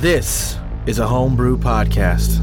This is a homebrew podcast.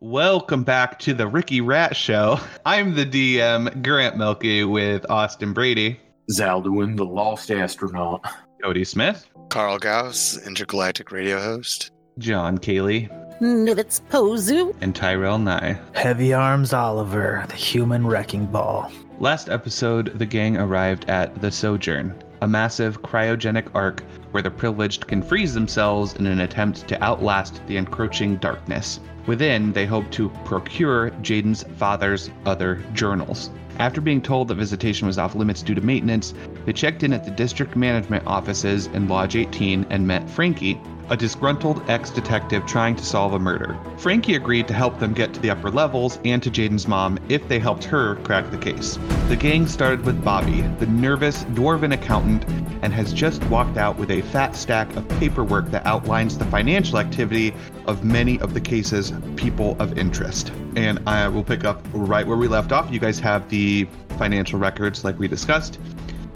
Welcome back to the Ricky Rat Show. I'm the DM, Grant Melky, with Austin Brady, Zaldwin, the lost astronaut. Cody Smith, Carl Gauss, intergalactic radio host. John Cayley, Nivitz Pozu. and Tyrell Nye. Heavy Arms Oliver, the human wrecking ball. Last episode, the gang arrived at the Sojourn, a massive cryogenic ark where the privileged can freeze themselves in an attempt to outlast the encroaching darkness. Within, they hope to procure Jaden's father's other journals. After being told that visitation was off limits due to maintenance, they checked in at the district management offices in Lodge 18 and met Frankie, a disgruntled ex detective trying to solve a murder. Frankie agreed to help them get to the upper levels and to Jaden's mom if they helped her crack the case. The gang started with Bobby, the nervous dwarven accountant, and has just walked out with a fat stack of paperwork that outlines the financial activity of many of the cases people of interest. And I will pick up right where we left off. You guys have the financial records like we discussed.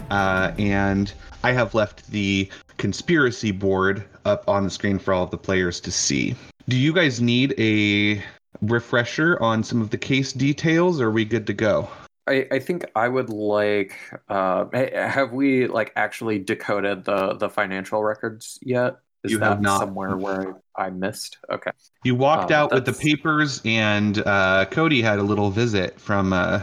Uh, and I have left the conspiracy board up on the screen for all of the players to see. Do you guys need a refresher on some of the case details, or are we good to go? I, I think I would like. Uh, have we like actually decoded the the financial records yet? Is You that have not. somewhere where I, I missed? Okay. You walked Um, out with the papers, and uh, Cody had a little visit from uh,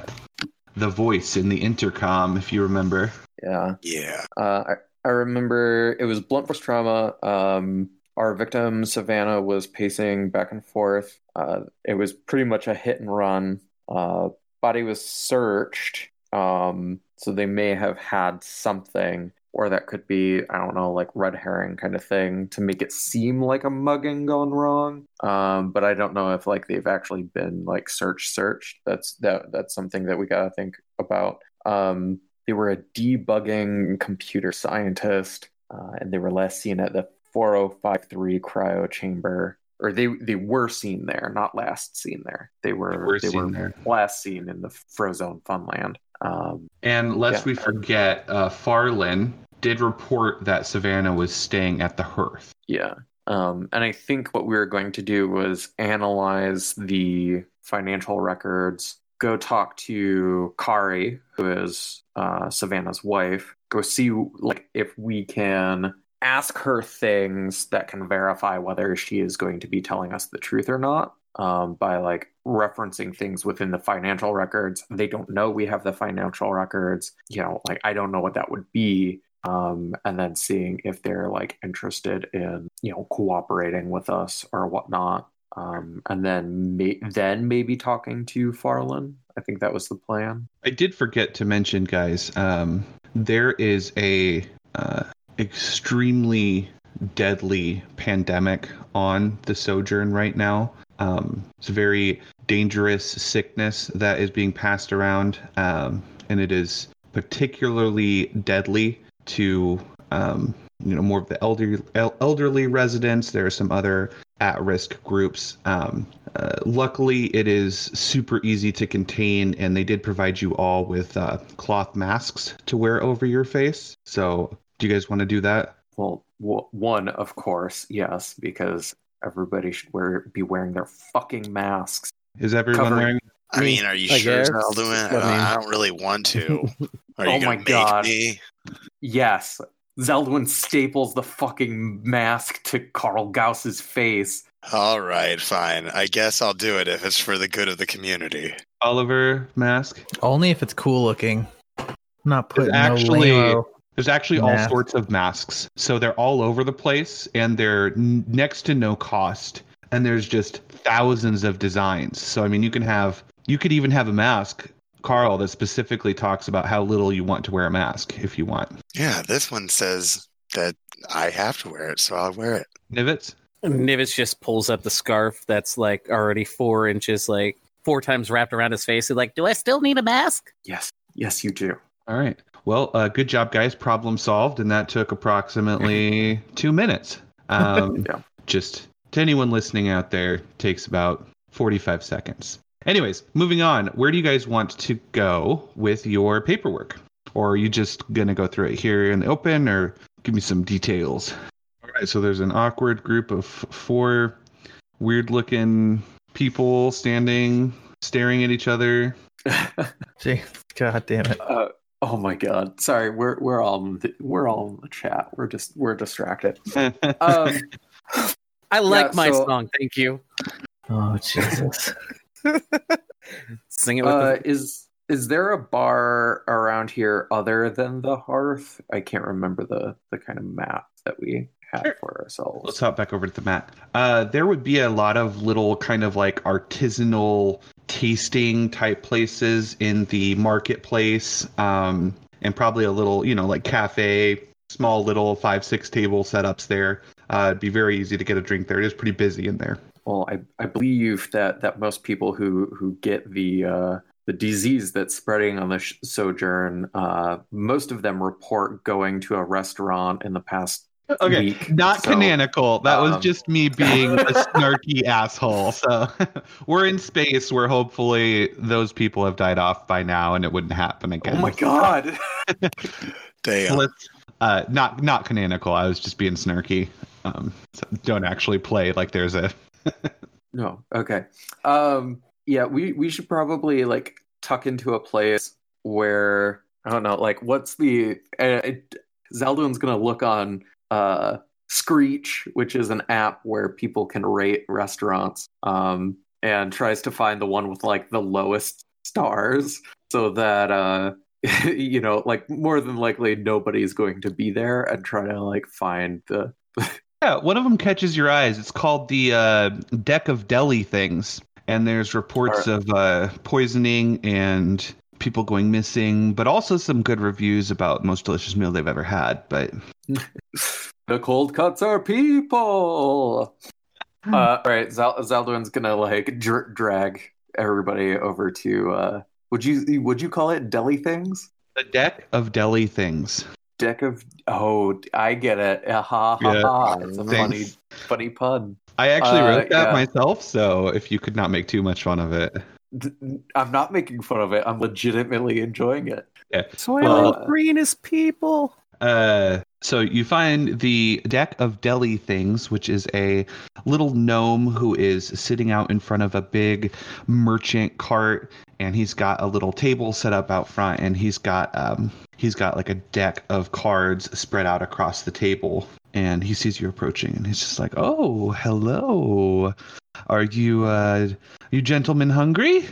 the voice in the intercom, if you remember. Yeah. Yeah. Uh, I, remember it was blunt force trauma. Um, our victim Savannah was pacing back and forth. Uh, it was pretty much a hit and run. Uh, body was searched, um, so they may have had something, or that could be I don't know, like red herring kind of thing to make it seem like a mugging gone wrong. Um, but I don't know if like they've actually been like search searched. That's that that's something that we gotta think about. Um, they were a debugging computer scientist, uh, and they were last seen at the 4053 cryo chamber. Or they they were seen there, not last seen there. They were They were they seen were there. last seen in the Frozone Funland. Um, And lest Yeah. we forget, uh, Farlin did report that Savannah was staying at the hearth. yeah. Um, and I think what we were going to do was analyze the financial records, go talk to Carrie, who is uh, Savannah's wife, go see like if we can ask her things that can verify whether she is going to be telling us the truth or not. Um, by like referencing things within the financial records, they don't know we have the financial records. You know, like I don't know what that would be um, and then seeing if they're like interested in you know cooperating with us or whatnot um, and then may- then maybe talking to Farland. I think that was the plan. I did forget to mention, guys, um, there is a uh, extremely deadly pandemic on the Sojourn right now. Um, it's a very dangerous sickness that is being passed around, um, and it is particularly deadly to um, you know more of the elderly elderly residents. There are some other at-risk groups. Um, uh, luckily, it is super easy to contain, and they did provide you all with uh, cloth masks to wear over your face. So, do you guys want to do that? Well, w- one of course, yes, because everybody should wear be wearing their fucking masks. Is everyone Covering- wearing? I mean, are you I sure, guess. Zaldwin? I, I don't- mean- I don't really want to. Are you Oh gonna my make God. me? Yes, Zeldwin staples the fucking mask to Carl Gauss's face. All right, fine. I guess I'll do it if it's for the good of the community. Oliver mask. Only if it's cool looking. Not putting actually- no lame-o. There's actually all Mask. sorts of masks. So they're all over the place and they're n- next to no cost. And there's just thousands of designs. So, I mean, you can have, you could even have a mask, Carl, that specifically talks about how little you want to wear a mask if you want. Yeah, this one says that I have to wear it, so I'll wear it. Nivitz? Nivitz just pulls up the scarf that's like already four inches, like four times wrapped around his face. He's like, Do I still need a mask? Yes, yes, you do. All right. Well, uh, good job, guys. Problem solved. And that took approximately two minutes. Um, Yeah. Just to anyone listening out there, takes about 45 seconds. Anyways, moving on. Where do you guys want to go with your paperwork? or are you just gonna go through it here in the open, or give me some details? All right, so there's an awkward group of four weird-looking people standing, staring at each other. Gee, God damn it. Uh, oh my god! Sorry, we're we're all we're all in the chat. We're just we're distracted. Um, I like Yeah, my so- song. Thank you. Oh, Jesus. Sing it with uh, the is is there a bar around here other than the hearth? I can't remember the the kind of map that we had Sure. for ourselves. Let's hop back over to the map. Uh, there would be a lot of little kind of like artisanal tasting type places in the marketplace, um, and probably a little, you know, like cafe, small little five six table setups there. Uh, it'd be very easy to get a drink there. It is pretty busy in there. Well, I, I believe that, that most people who, who get the uh, the disease that's spreading on the sh- sojourn, uh, most of them report going to a restaurant in the past Okay, week. not So, canonical. That was um, just me being a snarky asshole. So we're in space where hopefully those people have died off by now and it wouldn't happen again. Oh my god! Damn. Let's uh, not not canonical. I was just being snarky. Um, so don't actually play like there's a. No. Okay. Um yeah, we we should probably like tuck into a place where I don't know, like what's the uh, to look on uh Screech, which is an app where people can rate restaurants um and tries to find the one with like the lowest stars so that uh you know, like more than likely nobody's going to be there and try to like find the Yeah, one of them catches your eyes. It's called the uh, deck of deli things, and there's reports of uh, poisoning and people going missing, but also some good reviews about most delicious meal they've ever had. But The cold cuts are people. Uh, all right, Zal- Zaldwin's gonna like dr- drag everybody over to. Uh, would you would you call it deli things? the deck of deli things. Deck of oh, I get it. Ha ha Yeah, ha! It's a funny thanks. funny pun. I actually Uh, wrote that yeah. myself, so if you could not make too much fun of it. i'm not making fun of it. I'm legitimately enjoying it. Soylent Well- Green is people. Uh, so you find the deck of deli things, which is a little gnome who is sitting out in front of a big merchant cart, and he's got a little table set up out front, and he's got um he's got like a deck of cards spread out across the table, and he sees you approaching, and he's just like, "Oh, hello, are you uh are you gentlemen hungry?"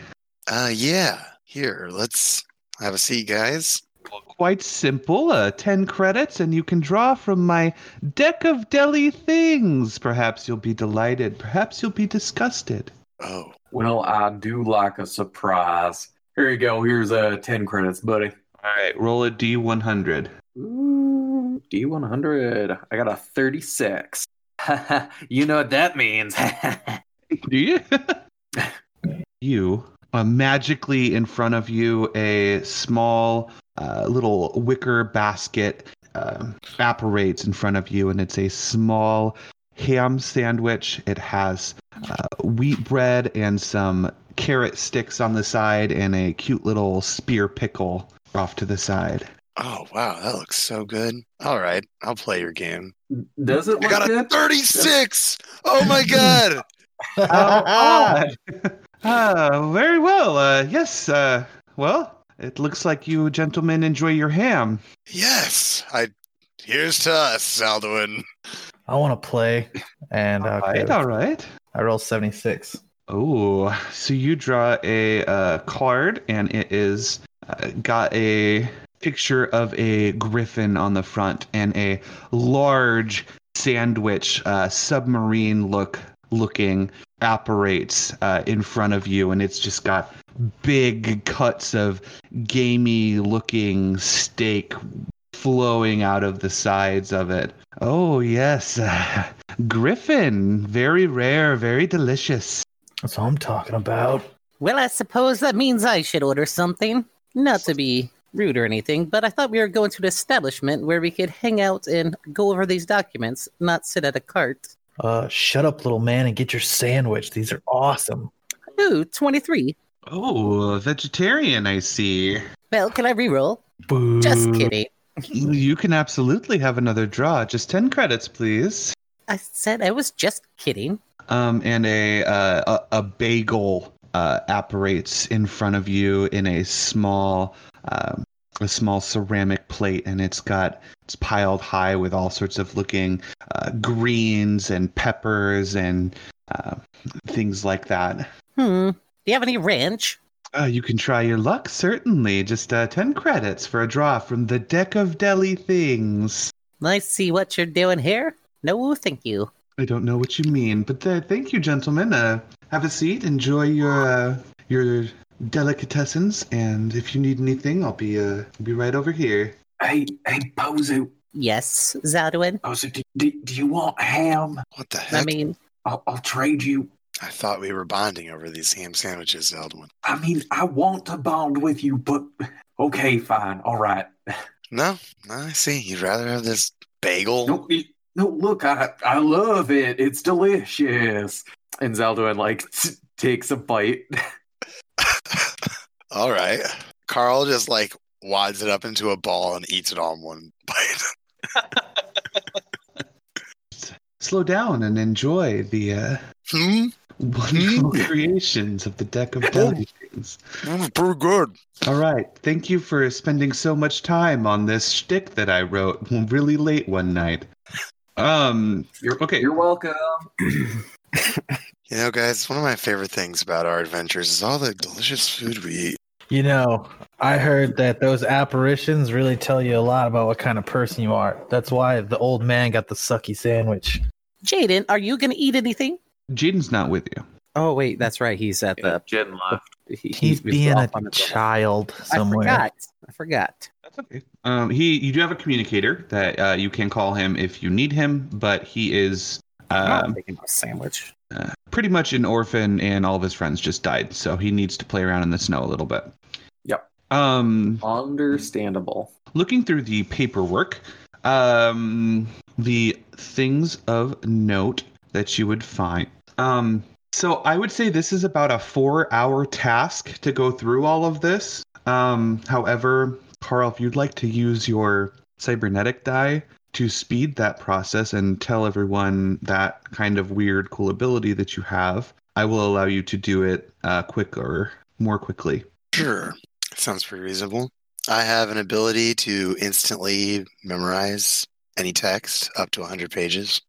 Uh, yeah. Here, let's have a seat, guys. Well, quite simple. Uh, 10 credits, and you can draw from my deck of deli things. Perhaps you'll be delighted. Perhaps you'll be disgusted. Oh, Well, I do like a surprise. Here you go. Here's uh, ten credits, buddy. All right, roll a d100. Ooh, D100. I got a 36. you know what that means. Do you? you, uh, magically in front of you, a small uh, little wicker basket uh, apparates in front of you, and it's a small ham sandwich. It has uh, wheat bread and some carrot sticks on the side, and a cute little spear pickle off to the side. oh, wow. That looks so good. All right, I'll play your game. Does it I look got a 36. Oh my god. Ah, ah, very well. Uh, yes. Uh, well, it looks like you gentlemen enjoy your ham. Yes. I. Here's to us, Zaldwin. I want to play. And All okay, right, all right. I roll 76. Oh, so you draw a uh, card, and it is uh, got a picture of a griffin on the front and a large sandwich, uh, submarine look looking apparates uh, in front of you, and it's just got big cuts of gamey looking steak flowing out of the sides of it. Oh yes, griffin, very rare, very delicious. That's all I'm talking about. Well, I suppose that means I should order something. Not to be rude or anything, but I thought we were going to an establishment where we could hang out and go over these documents, not sit at a cart. Uh, shut up, little man, and get your sandwich. These are awesome. Ooh, 23. Oh, vegetarian, I see. Well, can I re-roll? Boo. Just kidding. You can absolutely have another draw. Just 10 credits, please. I said I was just kidding. Um, and a, uh, a, a bagel uh, apparates in front of you in a small um, a small ceramic plate, and it's got it's piled high with all sorts of looking uh, greens and peppers and uh, things like that. Hmm. Do you have any ranch? Uh, you can try your luck, certainly. Just uh, 10 credits for a draw from the deck of deli things. I see what you're doing here. No, thank you. I don't know what you mean, but uh, thank you, gentlemen. Have a seat. Enjoy your uh, your delicatessens, and if you need anything, I'll be uh be right over here. Hey, hey, Pozu. Yes, Zaldwin. Pozu, do, do, do you want ham? What the heck? I mean, I'll, I'll trade you. I thought we were bonding over these ham sandwiches, Eldwin. I mean, I want to bond with you, but okay, fine, all right. No, no, I see. You'd rather have this bagel. No, no, look, I I love it. It's delicious. And Zaldwin like t- takes a bite. All right. Carl just like wads it up into a ball and eats it all in one bite. Slow down and enjoy the uh, hmm? wonderful creations of the deck of deli things. That pretty good. All right. Thank you for spending so much time on this shtick that I wrote really late one night. Um. You're Okay. You're welcome. You know, guys, one of my favorite things about our adventures is all the delicious food we eat. You know, I heard that those apparitions really tell you a lot about what kind of person you are. That's why the old man got the sucky sandwich. Jaden, are you gonna eat anything? Jaden's not with you. Oh wait, that's right. He's at the. Jen left. He, He's was being off a on his own. child I somewhere. forgot. I forgot. That's okay. Um. He. You do have a communicator that uh, you can call him if you need him, but he is. I'm Um, making a sandwich. uh, pretty much an orphan, and all of his friends just died, so he needs to play around in the snow a little bit. Yep. Um, Understandable. looking through the paperwork, um, the things of note that you would find. Um, so I would say this is about a four-hour task to go through all of this. Um, however, Carl, if you'd like to use your cybernetic die to speed that process and tell everyone that kind of weird, cool ability that you have, I will allow you to do it uh, quicker, more quickly. Sure. Sounds pretty reasonable. I have an ability to instantly memorize any text up to 100 pages.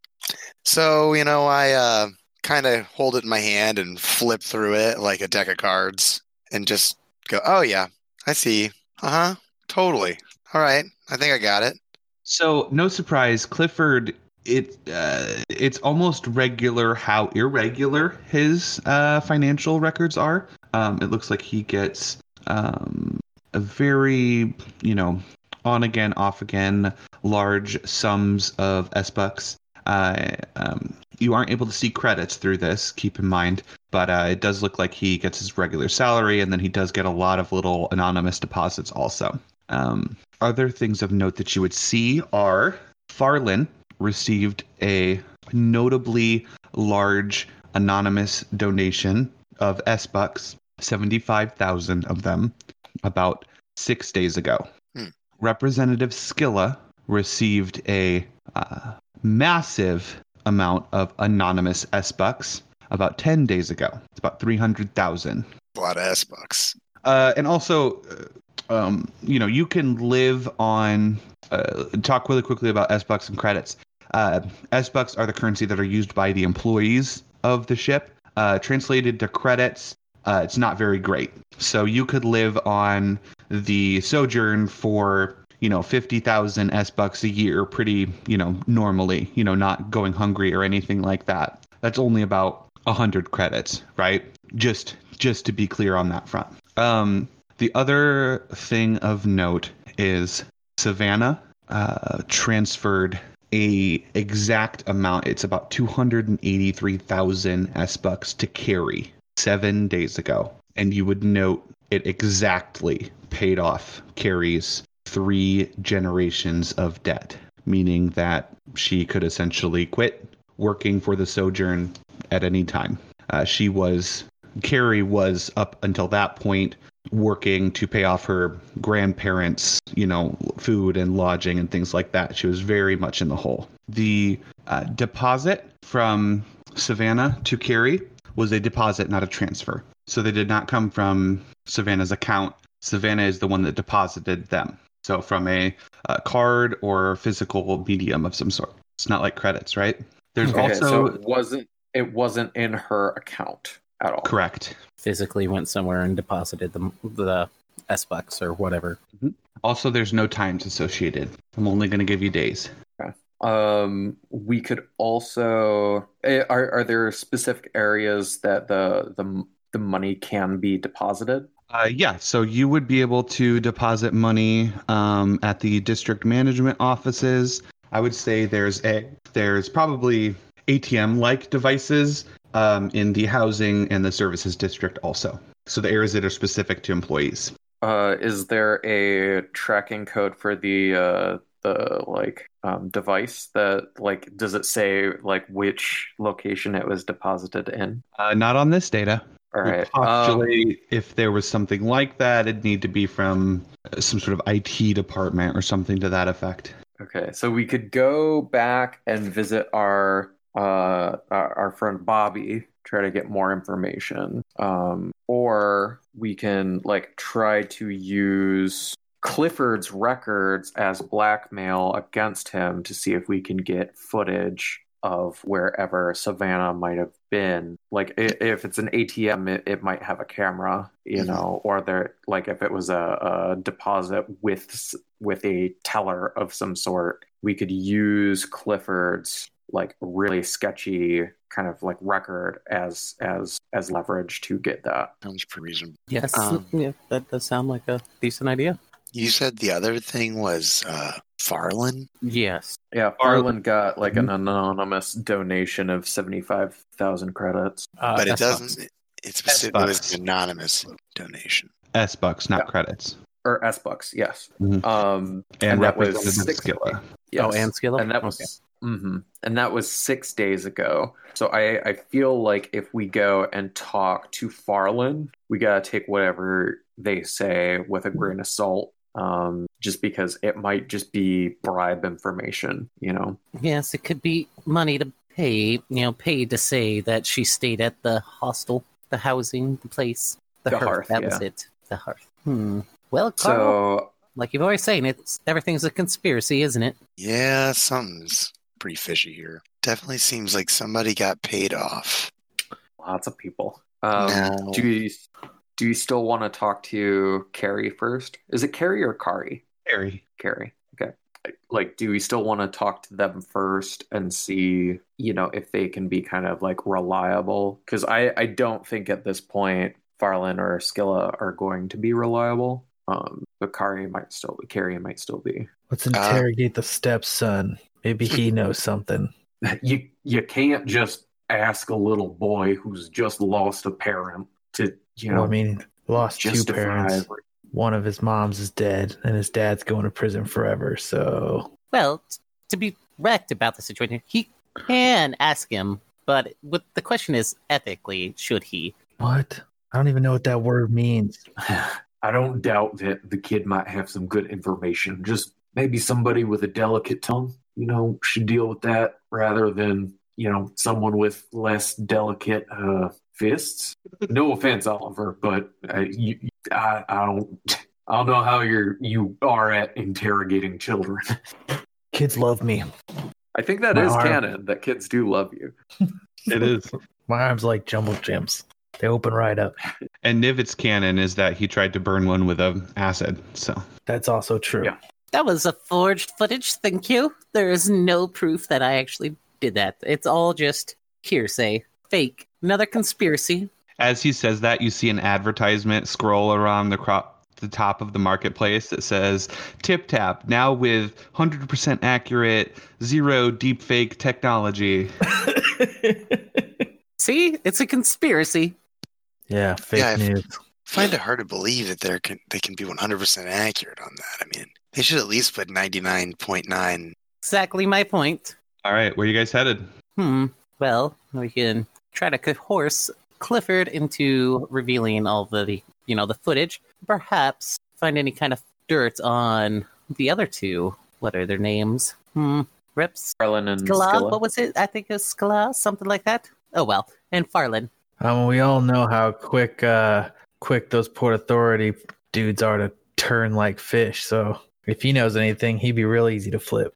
So, you know, I uh, kind of hold it in my hand and flip through it like a deck of cards and just go, oh, yeah, I see. Uh huh. Totally. All right. I think I got it. So, no surprise, Clifford. It uh, it's almost regular how irregular his uh, financial records are. Um, it looks like he gets um, a very you know on again, off again, large sums of S bucks. Uh, um, you aren't able to see credits through this. Keep in mind, but uh, it does look like he gets his regular salary, and then he does get a lot of little anonymous deposits also. Um, other things of note that you would see are Farlin received a notably large anonymous donation of S bucks, 75,000 of them, about six days ago. Hmm. Representative Skilla received a uh, massive amount of anonymous S bucks about 10 days ago. It's about 300,000. A lot of S bucks. Uh, and also, uh, um, you know, you can live on. Uh, talk really quickly about S bucks and credits. Uh, S bucks are the currency that are used by the employees of the ship. Uh, translated to credits, uh, it's not very great. So you could live on the Sojourn for you know fifty thousand S bucks a year, pretty you know normally. You know, not going hungry or anything like that. That's only about hundred credits, right? Just just to be clear on that front. Um, the other thing of note is Savannah uh, transferred a exact amount. It's about two hundred and eighty three thousand S bucks to Carrie seven days ago, and you would note it exactly paid off Carrie's three generations of debt, meaning that she could essentially quit working for the Sojourn at any time. Uh, she was Carrie was up until that point working to pay off her grandparents, you know, food and lodging and things like that. She was very much in the hole. The uh, deposit from Savannah to Carrie was a deposit, not a transfer. So they did not come from Savannah's account. Savannah is the one that deposited them. So from a, uh card or physical medium of some sort. It's not like credits, right? There's Okay, also so it wasn't it wasn't in her account at all. correct. Physically went somewhere and deposited the the S bucks or whatever. Also, there's no times associated. I'm only going to give you days. Um, we could also eh, are are there specific areas that the the the money can be deposited? Uh, yeah, so you would be able to deposit money um, at the district management offices. I would say there's a there's probably ATM-like devices um, in the housing and the services district also. So the areas that are specific to employees. Uh, is there a tracking code for the uh the like um device that like does it say like which location it was deposited in? Uh, not on this data. All right. Um, Postulate if there was something like that, it'd need to be from uh, some sort of IT department or something to that effect. Okay, so we could go back and visit our uh our, friend Bobby, try to get more information. Um or we can like try to use Clifford's records as blackmail against him to see if we can get footage of wherever Savannah might have been. Like if it's an ATM, it, it might have a camera, you Mhm. know, or there like if it was a, a deposit with with a teller of some sort, we could use Clifford's like really sketchy kind of like record as as as leverage to get that. Sounds pretty reasonable. Yes, Um, yeah, that does sound like a decent idea. You said the other thing was uh, Farland. Yes. Yeah, Farland got like an anonymous donation of seventy five thousand credits. Uh, but it S bucks. doesn't. It specifically was an anonymous donation. S bucks, not Yeah. credits. Or S bucks, yes. Mhm. Um And, And that was Representative six- Skilla. yes. Oh, and Skilla? and that was mhm. and that was six days ago. So I I feel like if we go and talk to Farland, we gotta take whatever they say with a grain of salt. Um, just because it might just be bribe information, you know. Yes, it could be money to pay, you know, paid to say that she stayed at the hostel, the housing, the place, the, The hearth. hearth, That was it. The hearth. Hmm. Well, Carl, So like you've always saying, it's everything's a conspiracy, isn't it? Yeah, something's pretty fishy here. Definitely seems like somebody got paid off. lots of people. Um, Now- do you do you still want to talk to Carrie first? Is it Carrie or Kari? Carrie. Carrie. Okay. Like, do we still want to talk to them first and see, you know, if they can be kind of like reliable? Because I, I don't think at this point Farland or Skilla are going to be reliable. Um, but Kari might still, Carrie might still be. Let's interrogate the stepson. Maybe he knows something. You you can't just ask a little boy who's just lost a parent to you Well, know I mean, lost two justify. parents. One of his moms is dead, and his dad's going to prison forever. So Well, to be correct about the situation, he can ask him, but with, the question is ethically, should he? what? I don't even know what that word means. I don't doubt that the kid might have some good information. Just maybe somebody with a delicate tongue, you know, should deal with that rather than, you know, someone with less delicate uh, fists. No offense, Oliver, but uh, you, I, I don't, I don't know how you're you are at interrogating children. Kids love me. I think that My is arm. canon that kids do love you. It is. My arms like jumbo gyms. They open right up. And Nivitz's canon is that he tried to burn one with a acid. So That's also true. Yeah. That was a forged footage, thank you. There is no proof that I actually did that. It's all just hearsay, fake, another conspiracy. as he says that, you see an advertisement scroll around the crop the top of the marketplace that says Tip Tap now with 100% accurate zero deepfake technology. See, it's a conspiracy. yeah, fake Yeah, if- news. find it hard to believe that they can they can be 100% accurate on that. I mean, they should at least put 99.9. Exactly my point. All right, where you guys headed? Hmm. Well, we can try to coerce Clifford into revealing all the you know, the footage. Perhaps find any kind of dirt on the other two. What are their names? Hmm. Rips. Farland and Skala. Skilla. What was it? I think it was Skala, something like that. Oh well. And Farland. Um, we all know how quick, uh, quick those Port Authority dudes are to turn like fish. So if he knows anything, he'd be real easy to flip.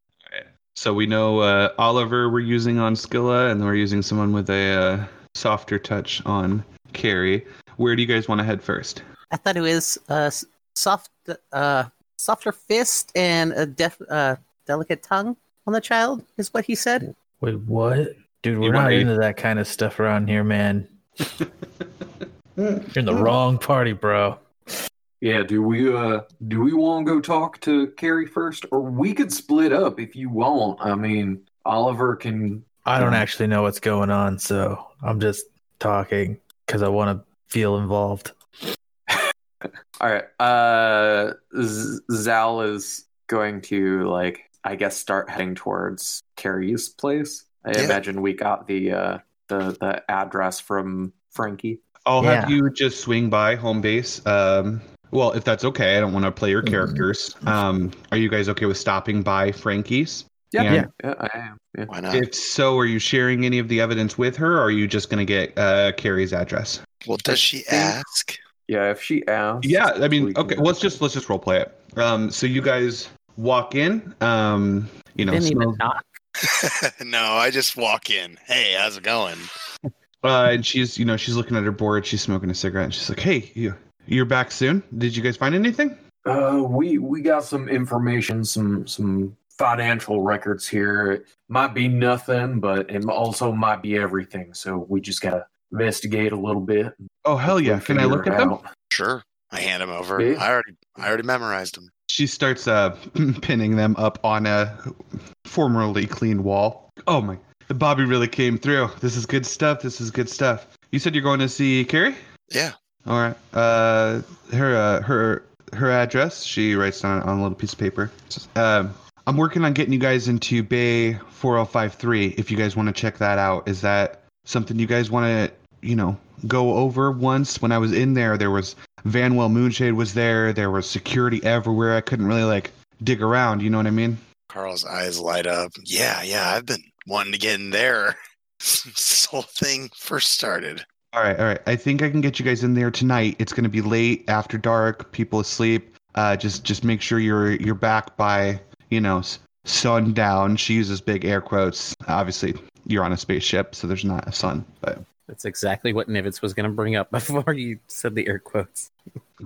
So we know uh, Oliver we're using on Skilla, and we're using someone with a uh, softer touch on Carrie. Where do you guys want to head first? I thought it was uh soft, uh, softer fist and a def, uh, delicate tongue on the child is what he said. Wait, what? Dude, we're You not wanna- into that kind of stuff around here, man. You're in the wrong party, bro. Yeah, do we uh do we want to go talk to Carrie first, or we could split up if you want? I mean, Oliver can. I don't actually know what's going on, so I'm just talking because I want to feel involved. All right. Uh, Z- Zal is going to like, I guess, start heading towards Carrie's place. I Yeah. imagine we got the uh the the address from Frankie. I'll Yeah. have you just swing by home base. Um, well, if that's okay, I don't want to play your Mhm. characters. Um, are you guys okay with stopping by Frankie's? Yeah, Yeah. yeah, I am. Yeah. Why not? If so, are you sharing any of the evidence with her, or are you just going to get uh, Carrie's address? well, does she ask? Yeah, if she asks. Yeah, I mean, okay, well, let's just let's just role play it. Um, so you guys walk in. Um, you know, Didn't even knock. no, I just walk in. Hey, how's it going? uh, and she's you know she's looking at her board. She's smoking a cigarette. And she's like, "Hey, you you're back soon? Did you guys find anything?" Uh, we we got some information, some some financial records here. It might be nothing, but it also might be everything. So we just gotta investigate a little bit. Oh hell yeah! Can I look it at them? out. Sure. I hand them over. Yeah. I already, I already memorized them. She starts uh pinning them up on a formerly clean wall. Oh my! Bobby really came through. This is good stuff. This is good stuff. You said you're going to see Carrie. Yeah. All right. Uh, her uh, her her address. She writes down on a little piece of paper. Um, I'm working on getting you guys into Bay 4053. If you guys want to check that out, is that something you guys want to you know go over once? When I was in there, there was Vanwell Moonshade was there. There was security everywhere. I couldn't really like dig around. You know what I mean? Carl's eyes light up. Yeah, yeah. I've been wanting to get in there. this whole thing first started. All right, all right. I think I can get you guys in there tonight. It's going to be late, after dark, people asleep. Uh, just just make sure you're you're back by you know sundown. She uses big air quotes. Obviously, you're on a spaceship, so there's not a sun. But That's exactly what Nivitz was going to bring up before you said the air quotes.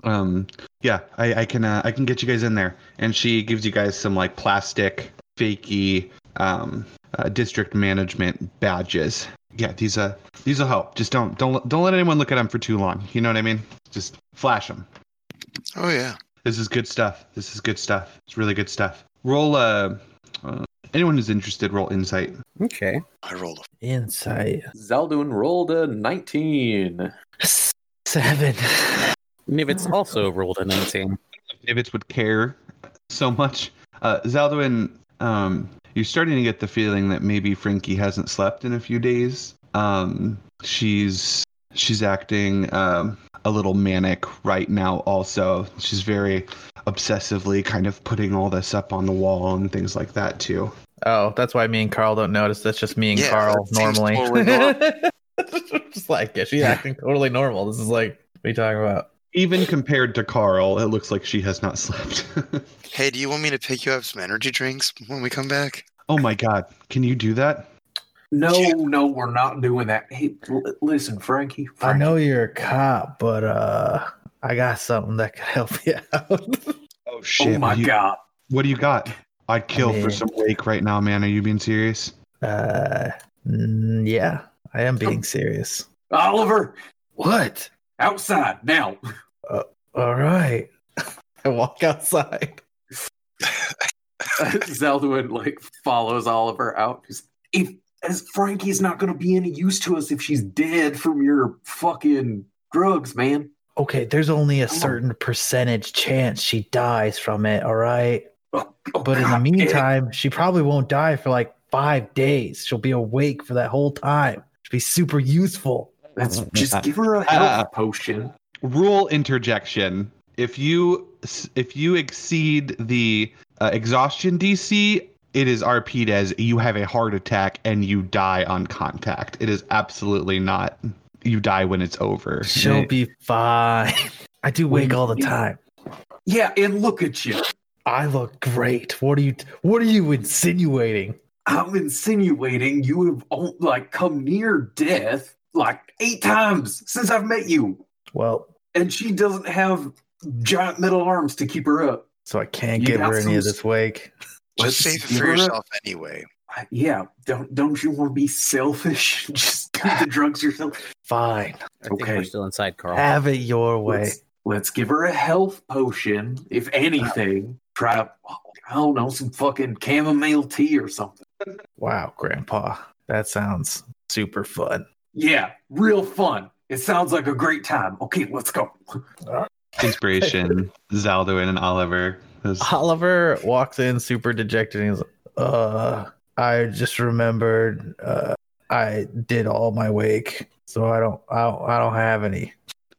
um, yeah, I, I can uh, I can get you guys in there. And she gives you guys some like plastic, fakey um, uh, district management badges. Yeah, these uh these will help. Just don't don't don't let anyone look at them for too long. You know what I mean? Just flash them. Oh yeah. This is good stuff. This is good stuff. It's really good stuff. Roll uh, uh anyone who's interested, roll insight. Okay. I rolled a Insight Zaldwin rolled a 19. seven. Nivitz also rolled a 19. Nivitz would care so much. Uh Zaldwin, um, you're starting to get the feeling that maybe Frankie hasn't slept in a few days. Um she's she's acting um a little manic right now also. She's very obsessively kind of putting all this up on the wall and things like that too. Oh, that's why me and Carl don't notice. That's just me and Yeah, Carl normally. totally normal. just like yeah, she's acting totally normal. This is like what are you talking about? Even compared to Carl, it looks like she has not slept. Hey, do you want me to pick you up some energy drinks when we come back? oh my god, can you do that? No, Yeah. no, we're not doing that. Hey, l- listen, Frankie. I know you're a cop, but uh, I got something that could help you out. Oh shit. Oh my you, god. What do you got? I'd kill I for some wake right now, man. Are you being serious? uh, mm, yeah, I am being serious. Oliver, What? Outside now. Uh, all right. I walk outside. Zeldwin like follows Oliver out. He's, If as Frankie's not going to be any use to us if she's dead from your fucking drugs, man. Okay, there's only a certain percentage chance she dies from it. All right. Oh, oh, But in the God, meantime, she probably won't die for like five days. She'll be awake for that whole time. She'll be super useful. That's just give her a Ah. health potion. rule interjection. If you if you exceed the uh, exhaustion DC, it is RP'd as you have a heart attack and you die on contact. It is absolutely not. You die when it's over. She'll be fine. I do wake all the time. Yeah, and look at you. I look great. What are you what are you insinuating? I'm insinuating you have like come near death like eight times since I've met you, Well, and she doesn't have giant metal arms to keep her up. so I can't You give her any of this wake. Just Let's save it for her a- yourself anyway. I- Yeah, don't don't you want to be selfish? Just do the drugs yourself. Fine. I think Okay. we're still inside, Carl. Have it your way. Let's, let's give her a health potion, if anything. Try, I don't know, some fucking chamomile tea or something. Wow, Grandpa. That sounds super fun. Yeah, real fun. It sounds like a great time. Okay, let's go. Inspiration, Zaldwin and Oliver. Those- Oliver walks in super dejected and he's like, uh I just remembered uh I did all my wake, so I don't I don't, I don't have any.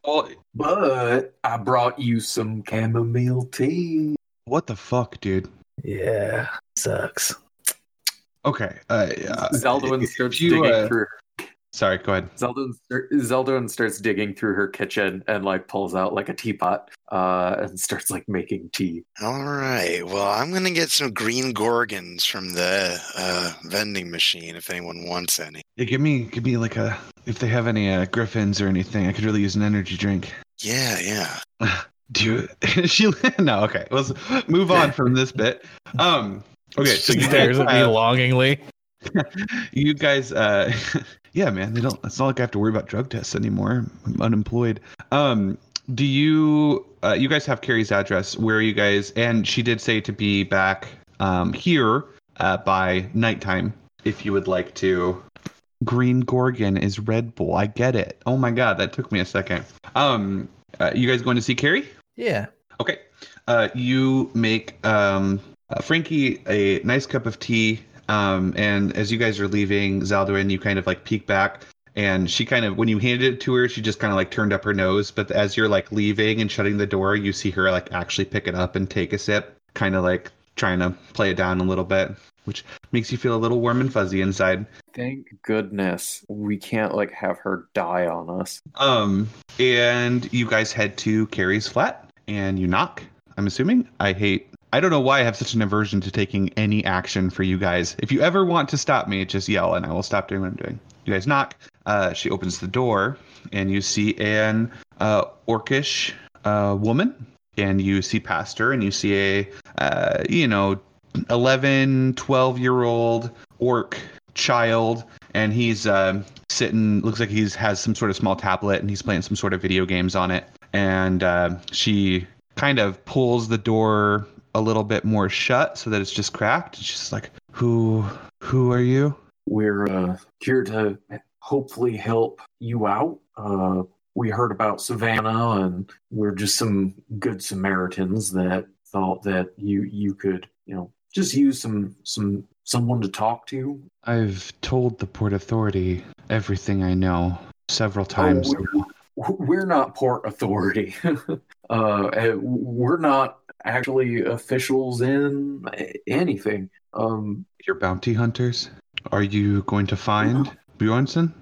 Oh, But I brought you some chamomile tea. what the fuck, dude? Yeah, sucks. Okay. Uh, uh, Zeldwin if starts you, digging uh, through. Sorry, go ahead. Zelda, start- Zeldwin starts digging through her kitchen and like pulls out like a teapot uh, and starts like making tea. All right. Well, I'm gonna get some green gorgons from the uh, vending machine if anyone wants any. Yeah, give me, give me like a. If they have any uh, griffins or anything, I could really use an energy drink. Yeah, yeah. Do you, she? No. Okay. Let's move on from this bit. Um. Okay. So She you stares at me longingly. you guys. Uh. Yeah, man. They don't. It's not like I have to worry about drug tests anymore. I'm unemployed. Um. Do you? Uh, you guys have Carrie's address. Where are you guys? And she did say to be back um here uh, by nighttime if you would like to. Green Gorgon is Red Bull. I get it. Oh my god, that took me a second. Um, uh, you guys going to see Carrie? Yeah. Okay. Uh, you make um, uh, Frankie a nice cup of tea. Um, and as you guys are leaving Zaldwin, you kind of like peek back. And she kind of, when you handed it to her, she just kind of like turned up her nose. But as you're like leaving and shutting the door, you see her like actually pick it up and take a sip, kind of like trying to play it down a little bit, which makes you feel a little warm and fuzzy inside. Thank goodness we can't like have her die on us. Um, and you guys head to Carrie's flat and you knock. I'm assuming. I hate. I don't know why I have such an aversion to taking any action for you guys. If you ever want to stop me, just yell and I will stop doing what I'm doing. You guys knock. Uh, she opens the door and you see an uh, orcish uh, woman. And you see past her and you see a, uh, you know, 11, 12 year old orc child. And he's um sitting, looks like he's has some sort of small tablet and he's playing some sort of video games on it. And uh, she kind of pulls the door a little bit more shut so that it's just cracked. It's just like, "Who, who are you?" We're uh, here to hopefully help you out. Uh, we heard about Savannah, and we're just some good Samaritans that thought that you you could you know just use some some someone to talk to. I've told the port authority everything I know several times. Oh, we're, we're not port authority. uh, eh, we're not actually officials in anything. Um, You're bounty hunters. Are you going to find Bjornsson?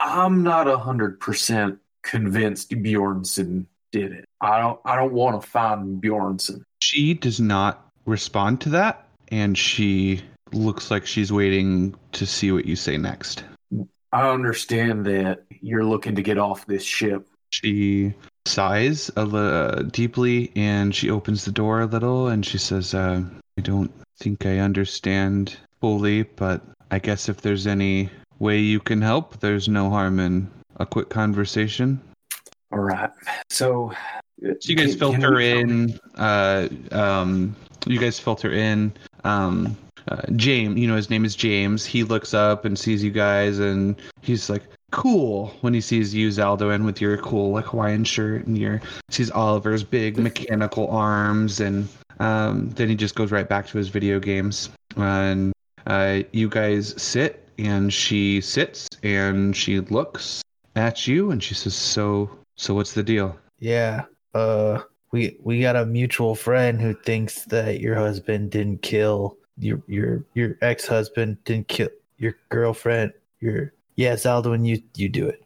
I'm not a hundred percent convinced Bjornsson did it. I don't. I don't want to find Bjornsson. She does not respond to that, and she looks like she's waiting to see what you say next. I understand that you're looking to get off this ship. She sighs a li- uh, deeply and she opens the door a little and she says, uh, I don't think I understand fully, but I guess if there's any way you can help, there's no harm in a quick conversation. All right. So, So you guys filter in, uh, um, you guys filter in, um, uh, James, you know, his name is James. He looks up and sees you guys and he's like, cool when he sees you, Zaldwin, with your cool like Hawaiian shirt and your sees Oliver's big mechanical arms and um, then he just goes right back to his video games. And uh, you guys sit and she sits and she looks at you and she says, so, so what's the deal? Yeah. Uh, we we got a mutual friend who thinks that your husband didn't kill your your your ex husband didn't kill your girlfriend. Your yeah, Zaldwin, you you do it.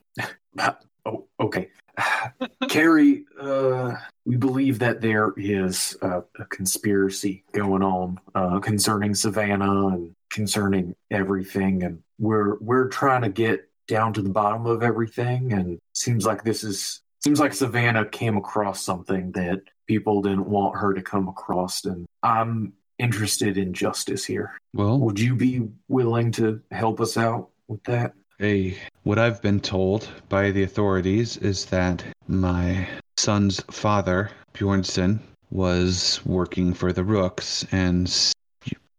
Oh, okay. Carrie, uh, we believe that there is a, a conspiracy going on uh, concerning Savannah and concerning everything, and we're we're trying to get down to the bottom of everything. And seems like this is seems like Savannah came across something that people didn't want her to come across, and I'm interested in justice here. Well, Would you be willing to help us out with that? A what I've been told by the authorities is that my son's father, Bjornsson, was working for the Rooks and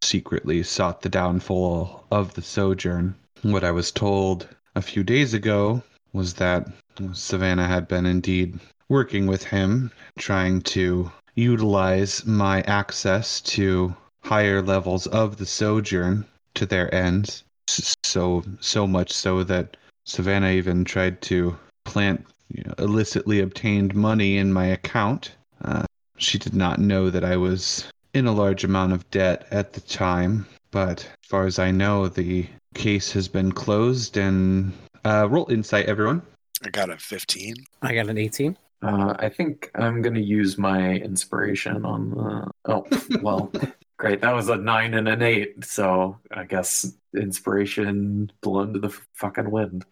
secretly sought the downfall of the Sojourn. What I was told a few days ago was that Savannah had been indeed working with him, trying to utilize my access to higher levels of the Sojourn to their ends. S- So so much so that Savannah even tried to plant you know, illicitly obtained money in my account. Uh, she did not know that I was in a large amount of debt at the time, but as far as I know, the case has been closed. And uh, roll insight, everyone. I got a 15. I got an 18. Uh, I think I'm going to use my inspiration on the. Oh, well, great. That was a nine and an eight. So I guess inspiration blown to the fucking wind.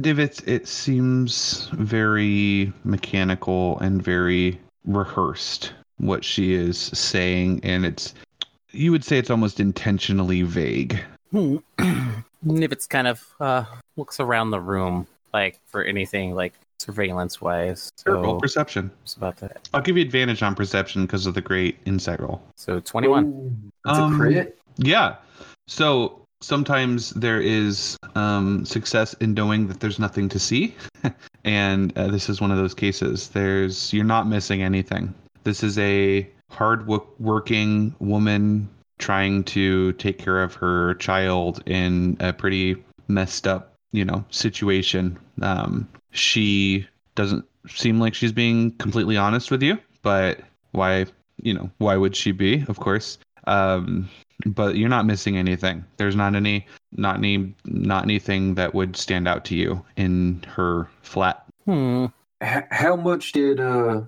Divot, it seems very mechanical and very rehearsed what she is saying, and it's you would say it's almost intentionally vague. Hmm. Nivitz kind of uh, looks around the room, like for anything like surveillance wise. Sure, roll perception. it's about that. I'll give you advantage on perception because of the great insight roll. So 21. Ooh, That's Um, a crit. Yeah. So sometimes there is um, success in knowing that there's nothing to see, and uh, this is one of those cases. There's you're not missing anything. This is a hard working woman trying to take care of her child in a pretty messed up, you know, situation. Um, she doesn't seem like she's being completely honest with you, but why, you know, why would she be? Of course. Um, but you're not missing anything. There's not any, not any, not anything that would stand out to you in her flat. Hmm. H- how much did uh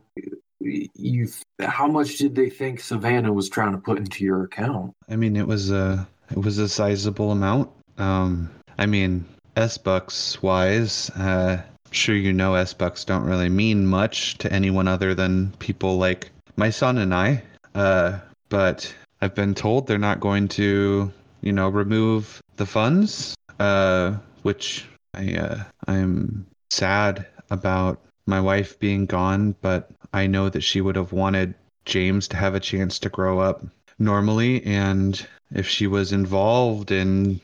you? How much did they think Savannah was trying to put into your account? I mean, it was a, it was a sizable amount. Um, I mean, S bucks wise, uh, sure you know S bucks don't really mean much to anyone other than people like my son and I. Uh, but I've been told they're not going to, you know, remove the funds. Uh, which I, uh, I'm sad about my wife being gone, but I know that she would have wanted James to have a chance to grow up normally and if she was involved in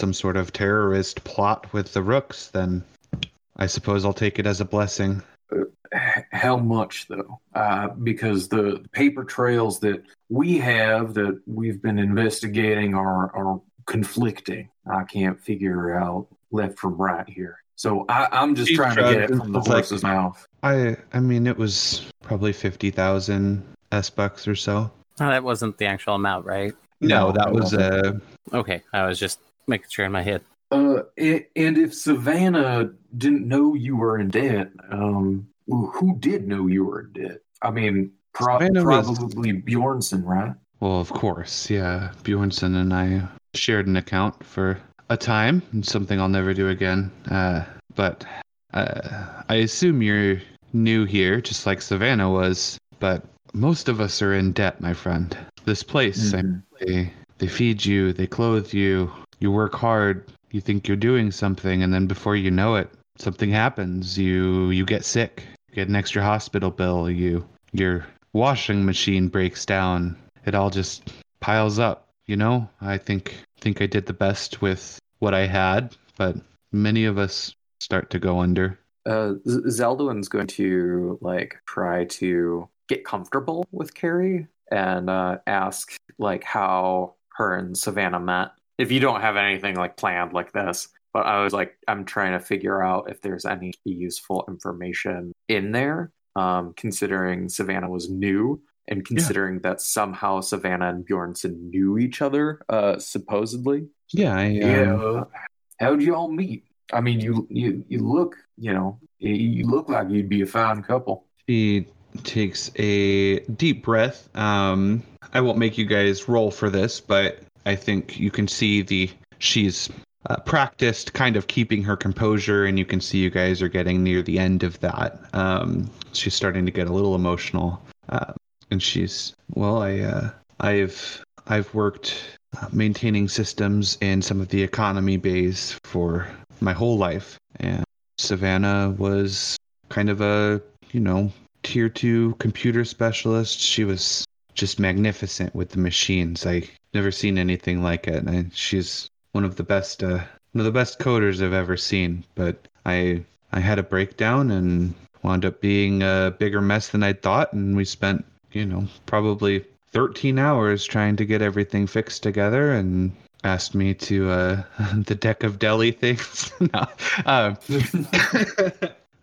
some sort of terrorist plot with the rooks then i suppose i'll take it as a blessing how much though? Uh, because the paper trails that we have that we've been investigating are are conflicting. I can't figure out left from right here. So I, I'm just He trying to get it from the It's like- horse's mouth. i i mean it was probably 50000 s bucks or so Oh, that wasn't the actual amount, right? no, No, that was wasn't. uh Okay, I was just making sure in my head. Uh, and if Savannah didn't know you were in debt, um, who did know you were in debt? I mean, pro- Savannah was- probably Bjornson, right? well of course yeah bjornson and i shared an account for a time and something i'll never do again uh but uh, i assume you're new here just like savannah was but most of us are in debt my friend this place I Mhm. they they feed you they clothe you you work hard you think you're doing something and then before you know it something happens. You you get sick you get an extra hospital bill you your washing machine breaks down. It all just piles up you know? I think think i did the best with what i had but many of us start to go under. Uh, Zaldwin's going to like try to get comfortable with Carrie and uh, ask like how her and Savannah met. If you don't have anything like planned like this, but I was like, I'm trying to figure out if there's any useful information in there, um, considering Savannah was new and considering that somehow Savannah and Bjornson knew each other, uh, supposedly. Yeah, I, um, Yeah. How'd you all meet? I mean, you you you look, you know, you- you look like you'd be a fine couple. She takes a deep breath. Um, I won't make you guys roll for this, but I think you can see the she's uh, practiced kind of keeping her composure, and you can see you guys are getting near the end of that. Um, she's starting to get a little emotional, uh, and she's well. I uh, I've I've worked uh, maintaining systems in some of the economy bays for my whole life, and Savannah was kind of a you know tier two computer specialist. She was just magnificent with the machines. I never seen anything like it. And she's one of the best, uh, one of the best coders I've ever seen. But I, I had a breakdown and wound up being a bigger mess than I thought. And we spent, you know, probably 13 hours trying to get everything fixed together and asked me to uh the deck of deli things no. um,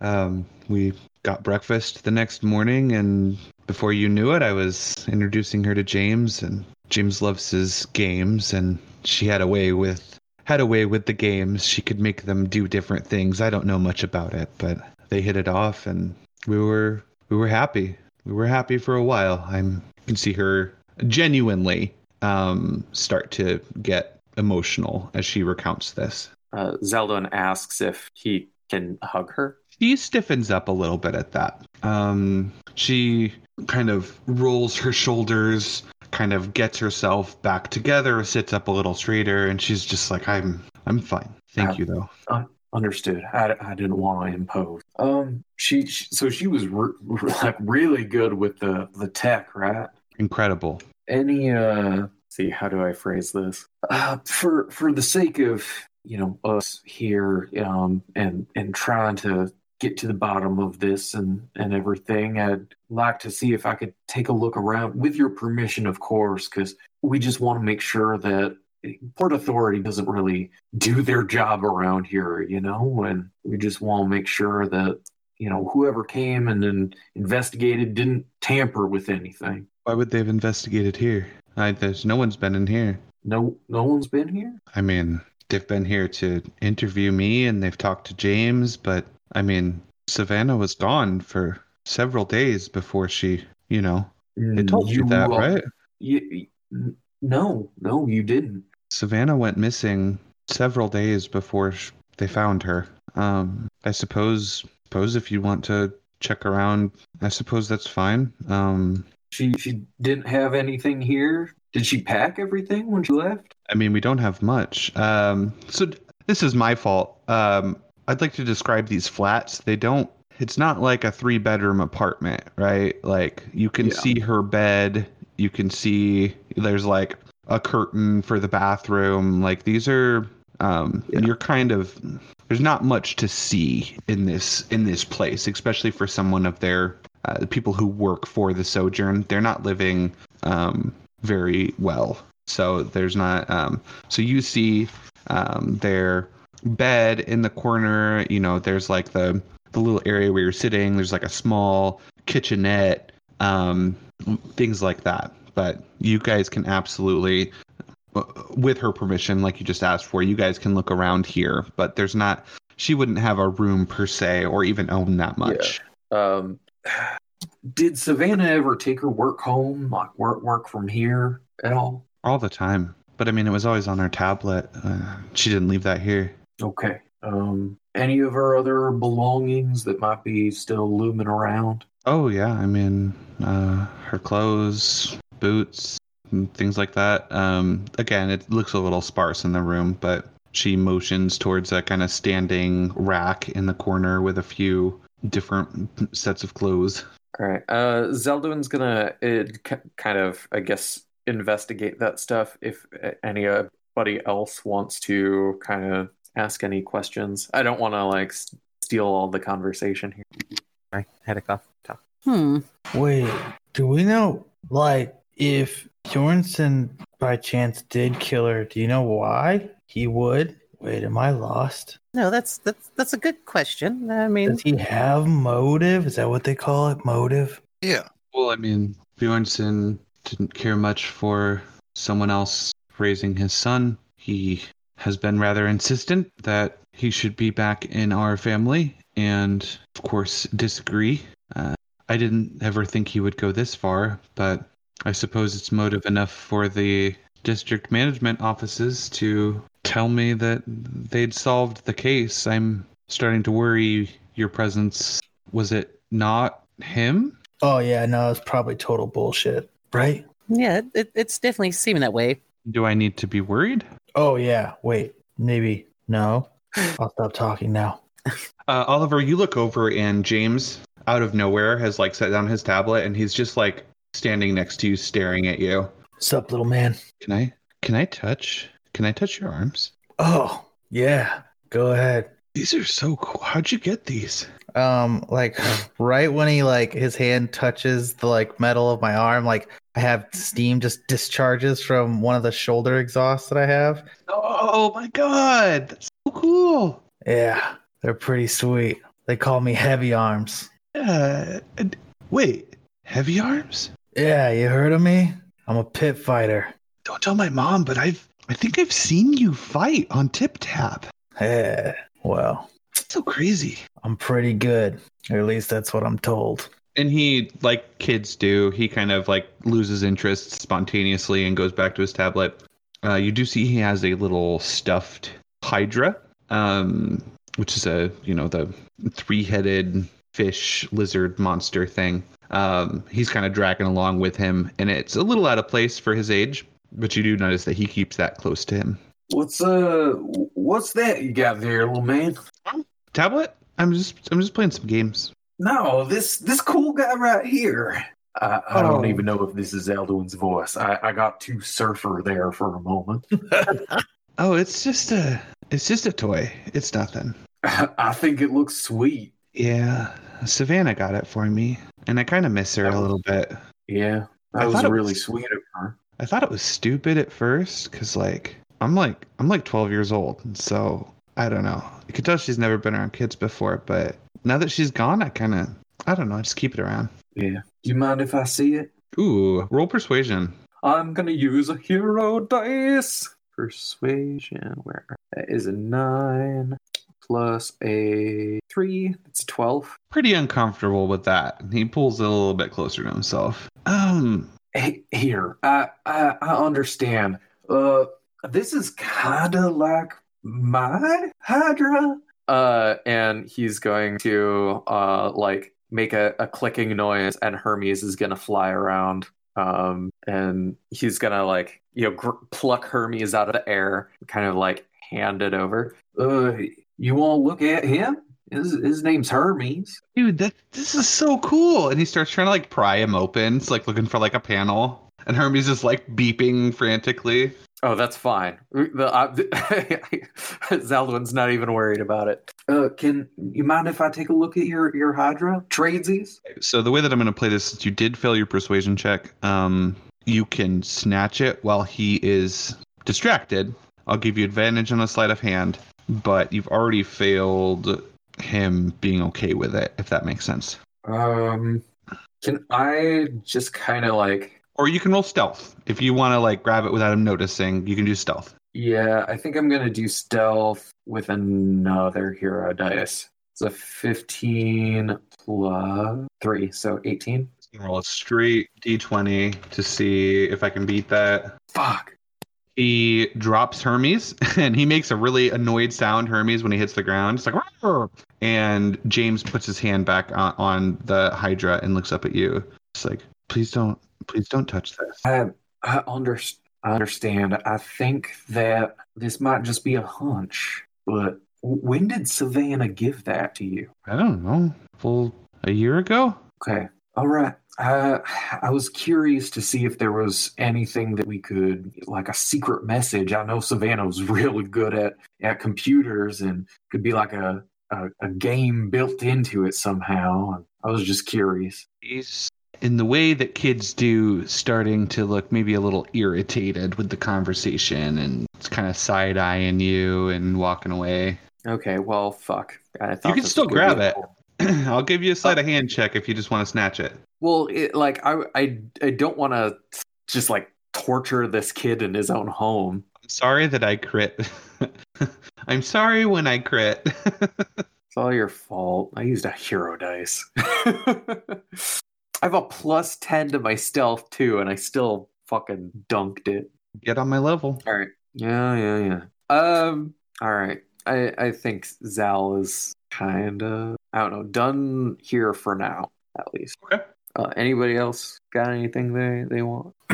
um we got breakfast the next morning and before you knew it i was introducing her to james and james loves his games and she had a way with had a way with the games. She could make them do different things. I don't know much about it but they hit it off and we were we were happy. We were happy for a while. I'm you can see her genuinely um start to get emotional as she recounts this. Uh, Zaldwin asks if he can hug her. she stiffens up a little bit at that. Um, she kind of rolls her shoulders, kind of gets herself back together, sits up a little straighter, and she's just like, "I'm, I'm fine. Thank Uh, you, though." I Understood. I, I didn't want to impose. Um, she, she so she was re- re- like really good with the the tech, right? Incredible. Any uh, see how do I phrase this? Uh, for for the sake of you know us here, um, and and trying to get to the bottom of this and and everything, I'd like to see if I could take a look around with your permission, of course, because we just want to make sure that Port Authority doesn't really do their job around here, you know, and we just want to make sure that, you know, whoever came and then investigated didn't tamper with anything. Why would they have investigated here? I, there's no one's been in here. No, no one's been here. I mean, they've been here to interview me, and they've talked to James, but I mean, Savannah was gone for several days before she, you know, they told you, that, uh, right? You, you- no, no, you didn't. Savannah went missing several days before sh- they found her. Um, I suppose, suppose if you want to check around, I suppose that's fine. Um, She she didn't have anything here. Did she pack everything when she left? I mean, we don't have much. Um, so d- this is my fault. Um, I'd like to describe these flats. They don't. It's not like a three bedroom apartment, right? Like you can Yeah. see her bed. You can see there's like a curtain for the bathroom. Like these are. Um, Yeah. You're kind of. There's not much to see in this in this place, especially for someone of their uh, the people who work for the Sojourn. They're not living um, very well. So there's not. Um, so you see um, their bed in the corner. You know, there's like the the little area where you're sitting. There's like a small kitchenette, um, things like that. But you guys can absolutely, uh, with her permission, like you just asked for, you guys can look around here. But there's not. She wouldn't have a room per se, or even own that much. Yeah. Um, did Savannah ever take her work home, like work work from here at all? All the time. But I mean, it was always on her tablet. Uh, she didn't leave that here. Okay. Um, any of her other belongings that might be still looming around? Oh yeah, I mean, uh, her clothes, boots, and things like that. Um, again, it looks a little sparse in the room, but she motions towards a kind of standing rack in the corner with a few different sets of clothes. All right. Uh, Zaldwin's gonna uh, k- kind of, I guess, investigate that stuff. If anybody else wants to kind of ask any questions, I don't want to like s- steal all the conversation here. I had a cough. Talk. Hmm. Wait, do we know, like, if Bjornson by chance did kill her, do you know why he would? Wait, am I lost? No, that's that's that's a good question. I mean, Does he have motive? Is that what they call it? Motive? Yeah. Well, I mean, Bjornson didn't care much for someone else raising his son. He has been rather insistent that he should be back in our family, and of course, disagree. Uh, I didn't ever think he would go this far, but I suppose it's motive enough for the district management offices to tell me that they'd solved the case. I'm starting to worry your presence. Was it not him? Oh yeah, no, it's probably total bullshit, right? yeah, it, it's definitely seeming that way. Do I need to be worried? Oh yeah. Wait, maybe no. I'll stop talking now. Uh, Oliver, you look over and James, out of nowhere, has like set down his tablet and he's just like standing next to you, staring at you. Sup, little man? Can I? Can I touch? Can I touch your arms? Oh yeah. Go ahead. These are so cool. How'd you get these? Um, like right when he like his hand touches the like metal of my arm, like I have steam just discharges from one of the shoulder exhausts that I have. Oh my god, that's so cool. Yeah, they're pretty sweet. They call me Heavy Arms. And- Wait, heavy arms? Yeah, you heard of me? I'm a pit fighter. Don't tell my mom, but I've I think I've seen you fight on Tip Tap. Yeah, well, so crazy. I'm pretty good. Or at least that's what I'm told. And he, like kids do, he kind of like loses interest spontaneously and goes back to his tablet. Uh, you do see he has a little stuffed Hydra, um, which is a you know the three-headed fish lizard monster thing. Um, he's kind of dragging along with him, and it's a little out of place for his age. But you do notice that he keeps that close to him. What's uh, what's that you got there, little man? Tablet? I'm just I'm just playing some games. No, this this cool guy right here. I, I don't Oh. even know if this is Elduin's voice. I, I got too surfer there for a moment. Oh, it's just a it's just a toy. It's nothing. I think it looks sweet. Yeah, Savannah got it for me, and I kind of miss her a little bit. Yeah, I was really was- sweet of her. I thought it was stupid at first because like I'm like I'm like 12 years old, so I don't know. You can tell she's never been around kids before, but now that she's gone, I kind of I don't know. I just keep it around. Yeah. Do you mind if I see it? Ooh, roll persuasion. I'm gonna use a hero dice. Persuasion. Where that is a nine plus a three. It's a twelve. Pretty uncomfortable with that. He pulls it a little bit closer to himself. Um, Hey, here, I, I I understand. Uh, this is kind of like my Hydra. Uh, and he's going to uh like make a, a clicking noise, and Hermes is gonna fly around. Um, and he's gonna like you know gr- pluck Hermes out of the air, kind of like hand it over. Uh, you want to look at him? His his name's Hermes. dude, that this is so cool. And he starts trying to like pry him open. It's like looking for like a panel, and Hermes is like beeping frantically. Oh, that's fine. The, uh, Zaldwin's not even worried about it. Uh, can you mind if I take a look at your your Hydra tradesies? So the way that I'm going to play this is you did fail your persuasion check. Um, you can snatch it while he is distracted. I'll give you advantage on a sleight of hand, but you've already failed him being okay with it, if that makes sense. Um, can I just kind of like? Or you can roll stealth if you want to like grab it without him noticing. You can do stealth. Yeah, I think I'm gonna do stealth with another hero dice. It's a 15 plus three, so 18. You can roll a straight d20 to see if I can beat that. Fuck. He drops Hermes and he makes a really annoyed sound, Hermes, when he hits the ground. It's like, "Rawr!" and James puts his hand back on, on the Hydra and looks up at you. It's like, please don't, please don't touch this. I I, under, I understand. I think that this might just be a hunch, but when did Savannah give that to you? I don't know. Full a year ago? Okay. All right. Uh, I was curious to see if there was anything that we could, like a secret message. I know Savannah was really good at, at computers and could be like a, a, a game built into it somehow. I was just curious. He's in the way that kids do, starting to look maybe a little irritated with the conversation and kind of side eyeing you and walking away. Okay, well, fuck. I You can still grab it. cool. I'll give you a sleight of oh. hand check if you just want to snatch it. Well, it, like I, I, I don't want to just like torture this kid in his own home. I'm sorry that I crit. I'm sorry when I crit. It's all your fault. I used a hero dice. I have a plus ten to my stealth too, and I still fucking dunked it. Get on my level. All right. Yeah, yeah, yeah. Um. All right. I I think Zal is kind of I don't know done here for now at least. Okay. Uh, anybody else got anything they they want?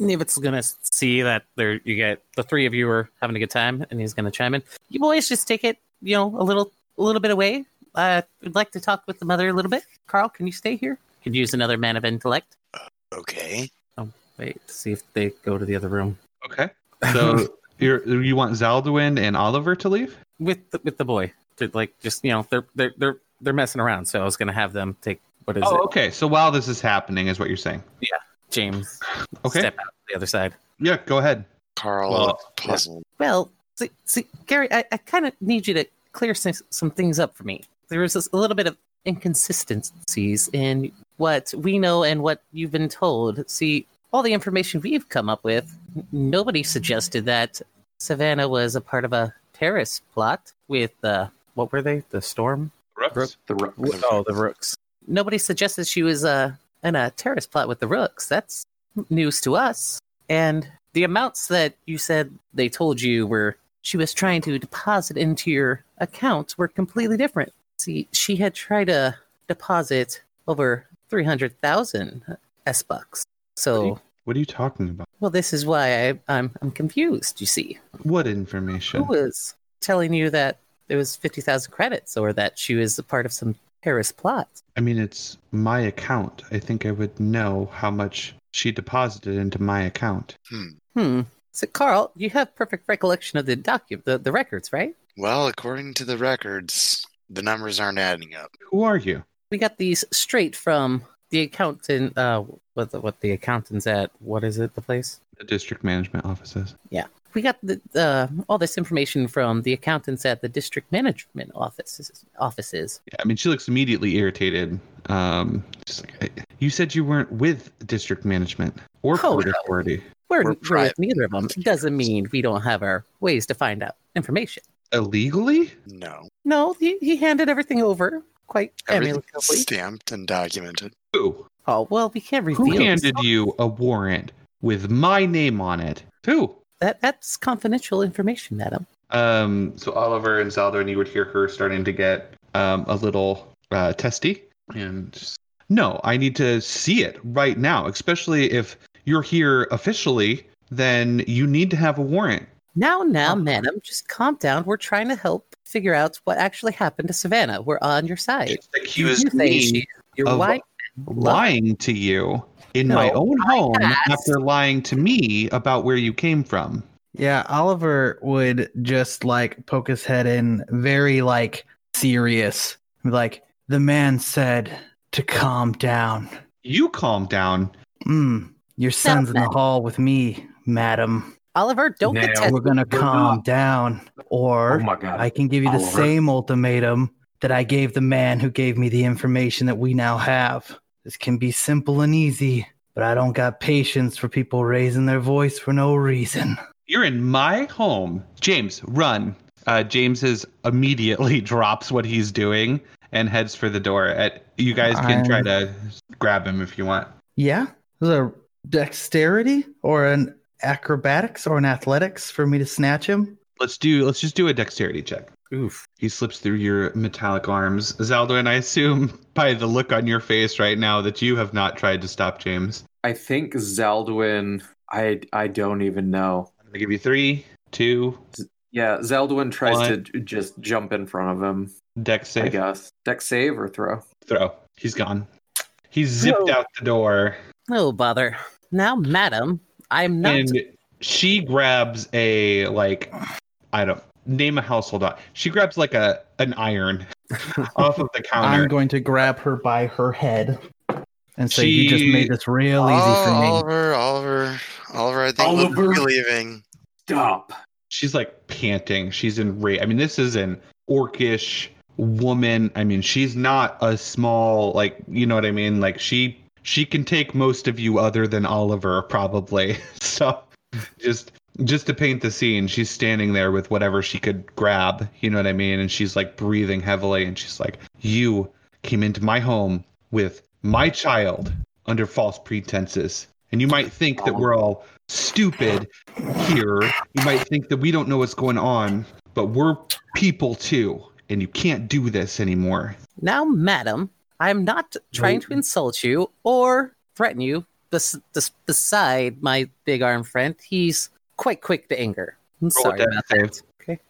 Nivitz gonna see that there you get the three of you are having a good time, and he's gonna chime in. You boys just take it, you know, a little a little bit away. Uh, I'd like to talk with the mother a little bit. Carl, can you stay here? Could use another man of intellect. Okay. Oh, Wait see if they go to the other room Okay. So you're, you want Zaldwin and Oliver to leave? with the, with the boy. To like just you know they're they're they're they're messing around. So I was gonna have them take what is Oh, it, okay. So while this is happening, is what you're saying? Yeah, James? Okay. Step out the other side. Yeah. Go ahead. Carl Well, looks puzzled. Well, see, see Carrie, I, I kind of need you to clear some, some things up for me. There was this, a little bit of inconsistencies in what we know and what you've been told. See, all the information we've come up with, nobody suggested that Savannah was a part of a terrorist plot with uh, what were they? The storm? Brooks. The ro- Oh, the Rooks. Nobody suggested she was uh, in a terrorist plot with the Rooks. That's news to us. And the amounts that you said they told you were she was trying to deposit into your account were completely different. See, she had tried to deposit over 300,000 S bucks. So, What are you talking about? well, this is why I, I'm, I'm confused, you see. What information? Who was telling you that there was 50,000 credits or that she was a part of some terrorist plot? I mean, it's my account. I think I would know how much she deposited into my account. Hmm. Hmm. So, Carl, you have perfect recollection of the docu- the, the records, right? Well, according to the records, the numbers aren't adding up. Who are you? We got these straight from the accountant. Uh, what the, what the accountant's at? What is it? The place? The district management offices. Yeah, we got the uh, all this information from the accountants at the district management offices. Offices. Yeah, I mean, she looks immediately irritated. Um, just like, you said you weren't with district management or Oh, port no. authority. We're, We're we're with neither of them. Doesn't mean we don't have our ways to find out information. Illegally? No. No, he, he handed everything over quite Everything's amicably. stamped and documented. Who? Oh well, we can't reveal. Who handed stuff. you a warrant with my name on it? Who? that? That's confidential information, madam. Um, so Oliver and Zaldo, and you would hear her starting to get um, a little uh, testy. And no, I need to see it right now, especially if you're here officially, then you need to have a warrant. Now, now, Uh-huh. madam, just calm down. We're trying to help figure out what actually happened to Savannah. We're on your side. Just You me she- your of wife. lying to you in my No, own home asked. after lying to me about where you came from. Yeah, Oliver would just like poke his head in, very like serious. Like, the man said to calm down. You calm down. Mm, your son's in the hall with me, madam. Oliver, don't get Now, tested. We're gonna calm not. down, or Oh my god. I can give you the Oliver. same ultimatum that I gave the man who gave me the information that we now have. This can be simple and easy, but I don't got patience for people raising their voice for no reason. You're in my home. James, run. Uh, James is immediately drops what he's doing and heads for the door. At you guys can try I'm- to grab him if you want. Yeah, is a dexterity or an acrobatics or an athletics for me to snatch him. Let's do. Let's just do a dexterity check. Oof. He slips through your metallic arms, Zaldo, and I assume by the look on your face right now that you have not tried to stop James. I think Zaldwin. I I don't even know. I'm gonna give you three, two, Yeah, Zaldwin tries One. to just jump in front of him. dex save. I save, guess deck save or throw. throw. He's gone. He's zipped No. out the door. No bother. Now, madam, I'm not. and she grabs a like i don't name a household item. she grabs like a an iron off of the counter I'm going to grab her by her head and say, "You just made this real easy Oh, for me." Oliver, Oliver, Oliver. I think Oliver. we'll be leaving. Stop. she's like panting. She's in rage. I mean, this is an orcish woman. I mean, she's not a small like you know what I mean. Like she she can take most of you other than Oliver probably. so just just to paint the scene, she's standing there with whatever she could grab. You know what I mean? And she's like breathing heavily, and she's like, "You came into my home with my child under false pretenses." And you might think that we're all stupid here. You might think that we don't know what's going on, but we're people too, and you can't do this anymore. Now, madam, I'm not trying to insult you or threaten you. Bes- bes- beside my big arm friend, he's quite quick to anger. I'm Roll sorry about save. that. Okay.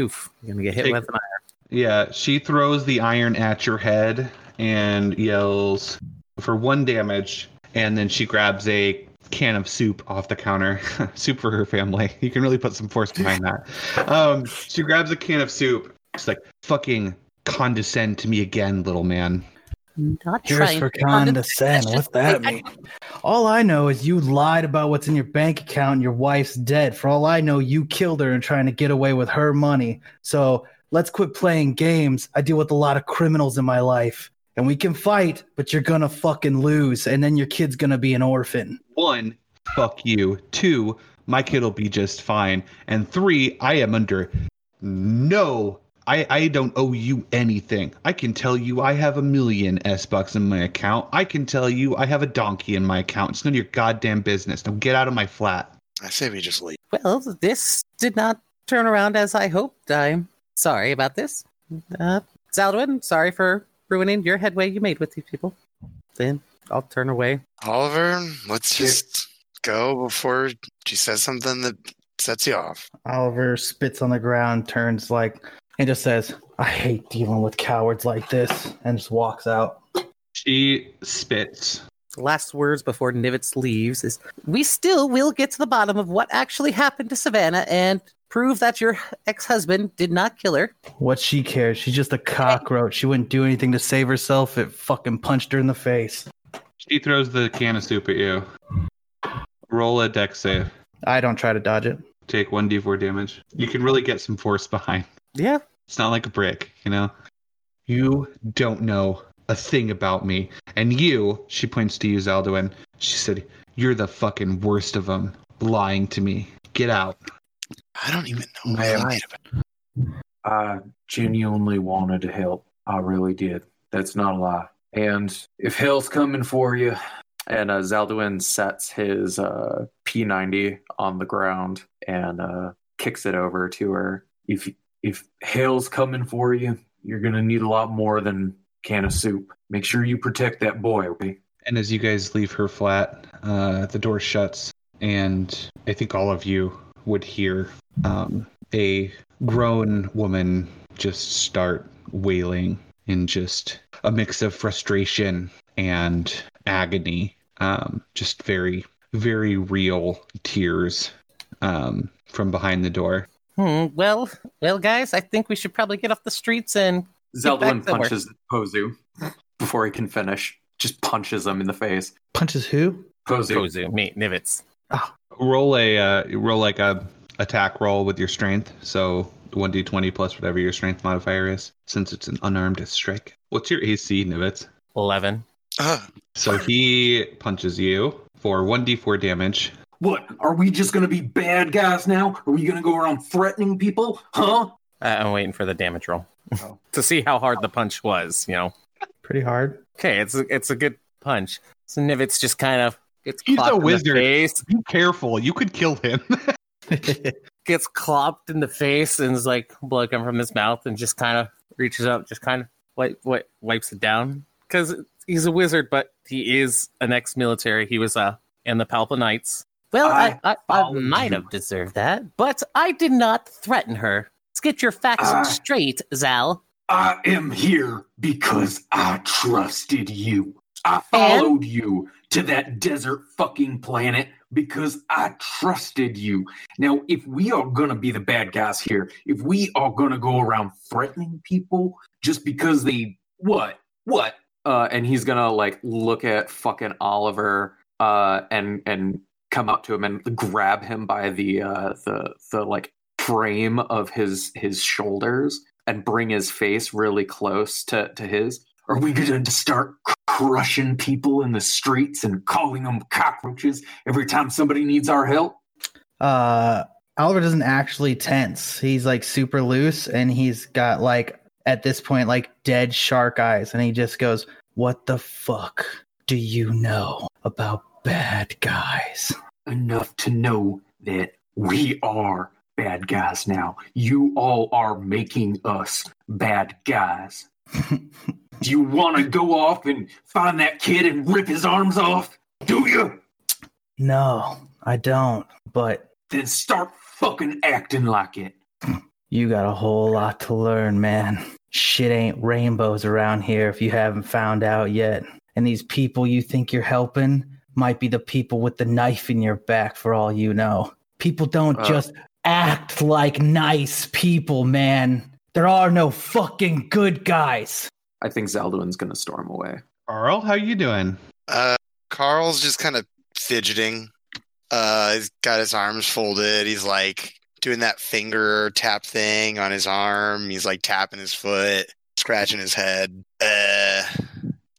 Oof, you're gonna get hit Take- with an iron. Yeah, she throws the iron at your head and yells for one damage, and then she grabs a can of soup off the counter. soup for her family. You can really put some force behind that. Um, she grabs a can of soup. She's like, "Fucking condescend to me again, little man." Not Here's trying for to condescend. What's that I- I- mean? All I know is you lied about what's in your bank account and your wife's dead. For all I know, you killed her and trying to get away with her money. So let's quit playing games. I deal with a lot of criminals in my life. And we can fight, but you're gonna fucking lose, and then your kid's gonna be an orphan. One, fuck you. Two, my kid will be just fine. And three, I am under no. I, I don't owe you anything. I can tell you I have a million S bucks in my account. I can tell you I have a donkey in my account. It's none of your goddamn business. Now get out of my flat. I say we just leave. Well, this did not turn around as I hoped. I'm sorry about this. Uh, Zaldwin, sorry for ruining your headway you made with these people. Then I'll turn away. Oliver, let's just go before she says something that sets you off. Oliver spits on the ground, turns like, and just says, I hate dealing with cowards like this, and just walks out. She spits. last words before Nivitz leaves is we still will get to the bottom of what actually happened to Savannah and prove that your ex-husband did not kill her. What she cares? She's just a cockroach. She wouldn't do anything to save herself. It fucking punched her in the face. She throws the can of soup at you. Roll a deck save. I don't try to dodge it. Take 1d4 damage. You can really get some force behind. Yeah. It's not like a brick, you know? You don't know a thing about me. And you, she points to you, Zaldwin. She said, You're the fucking worst of them, lying to me. Get out. I don't even know what I Man. lied about. I genuinely wanted to help. I really did. That's not a lie. And if hell's coming for you, And uh, Zaldwin sets his uh, P90 on the ground and uh, kicks it over to her. if if hell's coming for you, you're gonna need a lot more than can of soup. Make sure you protect that boy, okay? And as you guys leave her flat, uh, the door shuts, and I think all of you would hear um, a grown woman just start wailing in just a mix of frustration and agony. Um, just very, very real tears um, from behind the door. Hmm. Well, well, guys, I think we should probably get off the streets and Get back Zeldwin punches Pozu before he can finish. Just punches him in the face. Punches who? Posey. Kozu, me, Nivitz. Roll a uh, roll like a attack roll with your strength. So one d twenty plus whatever your strength modifier is, since it's an unarmed strike. What's your AC, Nivitz? Eleven. Uh, So he punches you for one d four damage. What? Are we just gonna be bad guys now? Are we gonna go around threatening people? Huh? Uh, I'm waiting for the damage roll Oh. to see how hard the punch was. You know. Pretty hard. Okay, it's a, it's a good punch. So Nivitz just kind of gets He's a clopped in the wizard. face, Be careful, you could kill him. gets clopped in the face, and is like blood coming from his mouth, and just kind of reaches up, just kind of wipe, wipe, wipes it down because he's a wizard, but he is an ex-military. He was uh in the Palpa Knights. Well, I, I I, I might have deserved that, but I did not threaten her. Let's get your facts I- straight, Zal. I am here because I trusted you. I followed you to that desert fucking planet because I trusted you. Now, if we are gonna be the bad guys here, if we are gonna go around threatening people just because they what? What? uh, and he's gonna like look at fucking Oliver uh, and and come up to him and grab him by the uh, the the like frame of his his shoulders and bring his face really close to to his. Are we going to start crushing people in the streets and calling them cockroaches every time somebody needs our help? Uh, Oliver doesn't actually tense. He's like super loose, and he's got like at this point like dead shark eyes, and he just goes, "What the fuck do you know about bad guys?" Enough to know that we are bad guys now. You all are making us bad guys. Do you want to go off and find that kid and rip his arms off? Do you? no, I don't. But Then start fucking acting like it. you got a whole lot to learn, man. Shit ain't rainbows around here if you haven't found out yet. And these people you think you're helping might be the people with the knife in your back for all you know. People don't Uh. just act like nice people, man. There are no fucking good guys. I think Zaldwin's gonna storm away. Carl, how you doing? Uh, Carl's just kind of fidgeting. Uh, he's got his arms folded. He's like doing that finger tap thing on his arm. He's like tapping his foot, scratching his head. Uh,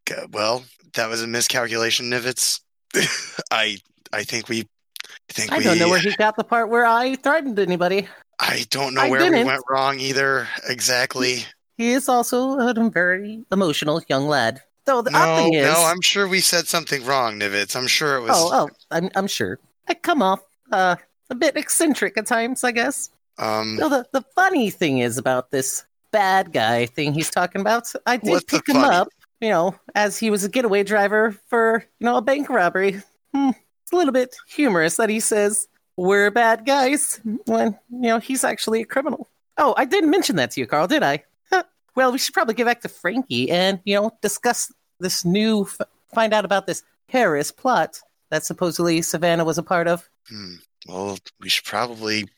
go- well, that was a miscalculation, Nivitz. I I think we I think I we don't know where he got the part where I threatened anybody. I don't know I where we didn't. went wrong either exactly. He is also a very emotional young lad. Though the odd No, thing is, no, I'm sure we said something wrong, Nivitz. I'm sure it was oh, oh, I'm, I'm sure. I come off uh, a bit eccentric at times, I guess. um So the, the funny thing is about this bad guy thing he's talking about, I did pick him funny? up, you know, as he was a getaway driver for, you know, a bank robbery. Hmm, it's a little bit humorous that he says, we're bad guys, when, you know, he's actually a criminal. Oh, I didn't mention that to you, Carl, did I? Huh. Well, we should probably get back to Frankie and, you know, discuss this new, f- find out about this Harris plot that supposedly Savannah was a part of. Hmm. Well, we should probably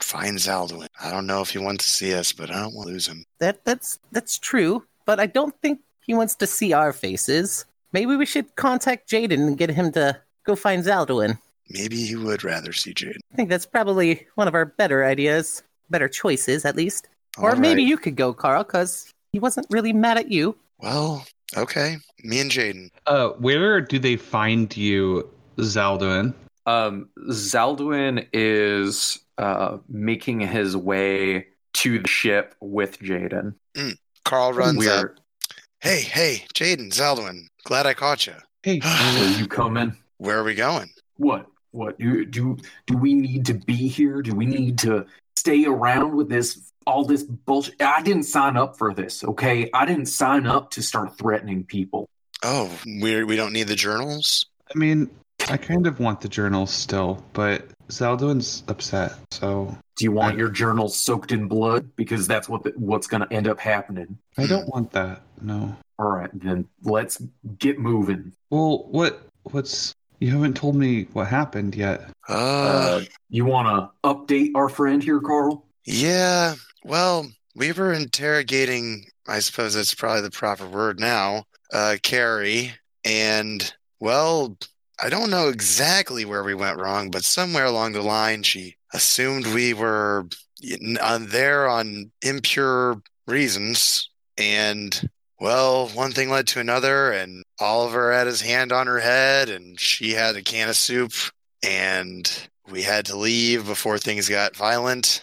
find Zaldwin. I don't know if he wants to see us, but I don't want to lose him. That that's that's true, but I don't think he wants to see our faces. Maybe we should contact Jaden and get him to go find Zaldwin. Maybe he would rather see Jaden. I think that's probably one of our better ideas, better choices at least. or All maybe you could go, Carl, because he wasn't really mad at you. Well, okay. Me and Jaden. Uh, where do they find you, Zaldwin? Um, Zaldwin is uh, making his way to the ship with Jaden. Carl runs we up. Are Hey, hey, Jaden, Zaldwin. Glad I caught you. Hey, So you come in. Where are we going? What? What? Do do do we need to be here? Do we need to stay around with this all this bullshit? I didn't sign up for this, okay? I didn't sign up to start threatening people. Oh, we we don't need the journals. I mean, I kind of want the journals still, but Zaldwin's upset, so Do you want your journal soaked in blood? Because that's what the, what's going to end up happening. I don't want that. No. All right, then let's get moving. Well, what? What's? You haven't told me what happened yet. Uh, Uh, you want to update our friend here, Carl? yeah. Well, we were interrogating. I suppose that's probably the proper word now. Uh, Carrie, and well, I don't know exactly where we went wrong, but somewhere along the line, she assumed we were on there on impure reasons, and well, one thing led to another, and Oliver had his hand on her head, and she had a can of soup, and we had to leave before things got violent.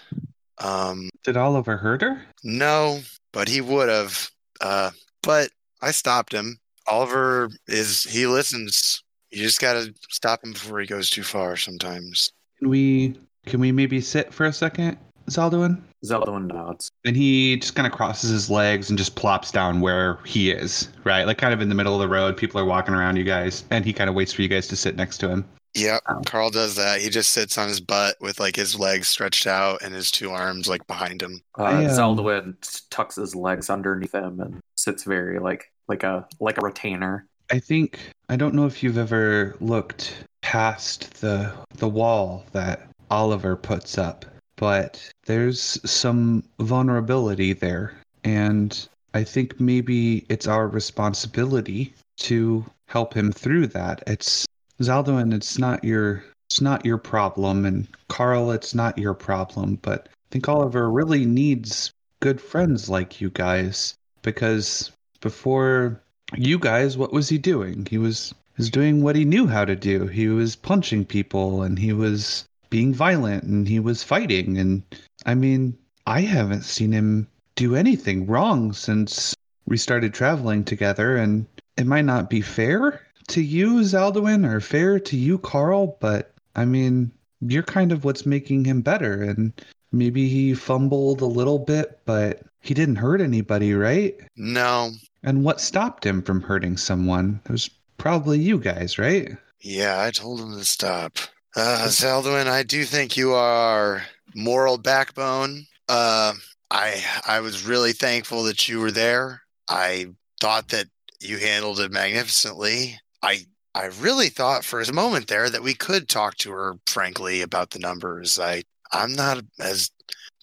Um, Did Oliver hurt her? no, but he would have. Uh, but I stopped him. Oliver is he listens. You just gotta stop him before he goes too far sometimes. Can we? Can we maybe sit for a second, Zaldwin? Zeldwin nods. And he just kind of crosses his legs and just plops down where he is, right? Like kind of in the middle of the road. People are walking around you guys, and he kind of waits for you guys to sit next to him. Yep, Oh. Carl does that. He just sits on his butt with like his legs stretched out and his two arms like behind him. Uh, I, um, tucks his legs underneath him and sits very like like a like a retainer. I think I don't know if you've ever looked past the the wall that Oliver puts up, but there's some vulnerability there, and I think maybe it's our responsibility to help him through that. It's Zaldwin, it's not your it's not your problem and Carl, it's not your problem, but I think Oliver really needs good friends like you guys because before you guys, what was he doing? He was was doing what he knew how to do. He was punching people and he was being violent and he was fighting and I mean, I haven't seen him do anything wrong since we started traveling together and it might not be fair to you, Zaldwin, or fair to you, Carl, but I mean, you're kind of what's making him better and maybe he fumbled a little bit, but he didn't hurt anybody, right? No. And what stopped him from hurting someone? It was probably you guys, right? Yeah, I told him to stop. Uh, Zaldwin, I do think you are moral backbone. Uh, I I was really thankful that you were there. I thought that you handled it magnificently. I I really thought for a moment there that we could talk to her frankly about the numbers. I I'm not as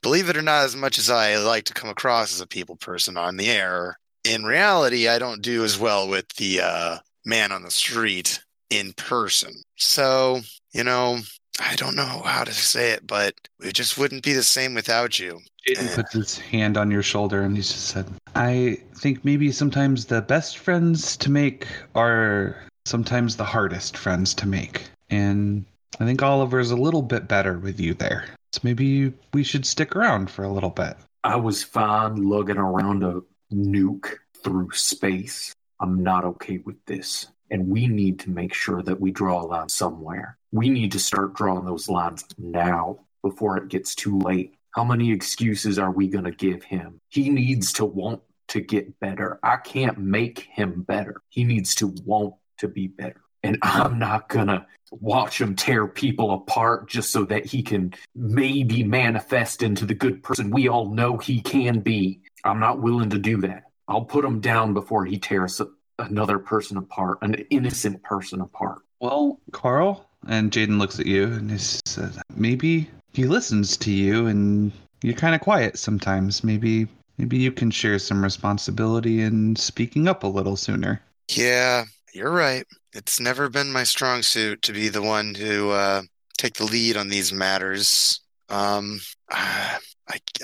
believe it or not as much as I like to come across as a people person on the air. In reality, I don't do as well with the uh, man on the street in person. So, you know, I don't know how to say it, but it just wouldn't be the same without you. Jaden puts his hand on your shoulder and he just said, I think maybe sometimes the best friends to make are sometimes the hardest friends to make. And I think Oliver's a little bit better with you there. So maybe we should stick around for a little bit. I was fine lugging around a nuke through space. I'm not okay with this. And we need to make sure that we draw a line somewhere. We need to start drawing those lines now before it gets too late. How many excuses are we going to give him? He needs to want to get better. I can't make him better. He needs to want to be better. And I'm not going to watch him tear people apart just so that he can maybe manifest into the good person we all know he can be. I'm not willing to do that. I'll put him down before he tears another person apart, an innocent person apart. Well, Carl, and Jaden looks at you and he says, maybe he listens to you and you're kind of quiet sometimes. Maybe maybe you can share some responsibility in speaking up a little sooner. Yeah, you're right. It's never been my strong suit to be the one to uh, take the lead on these matters. Um, I,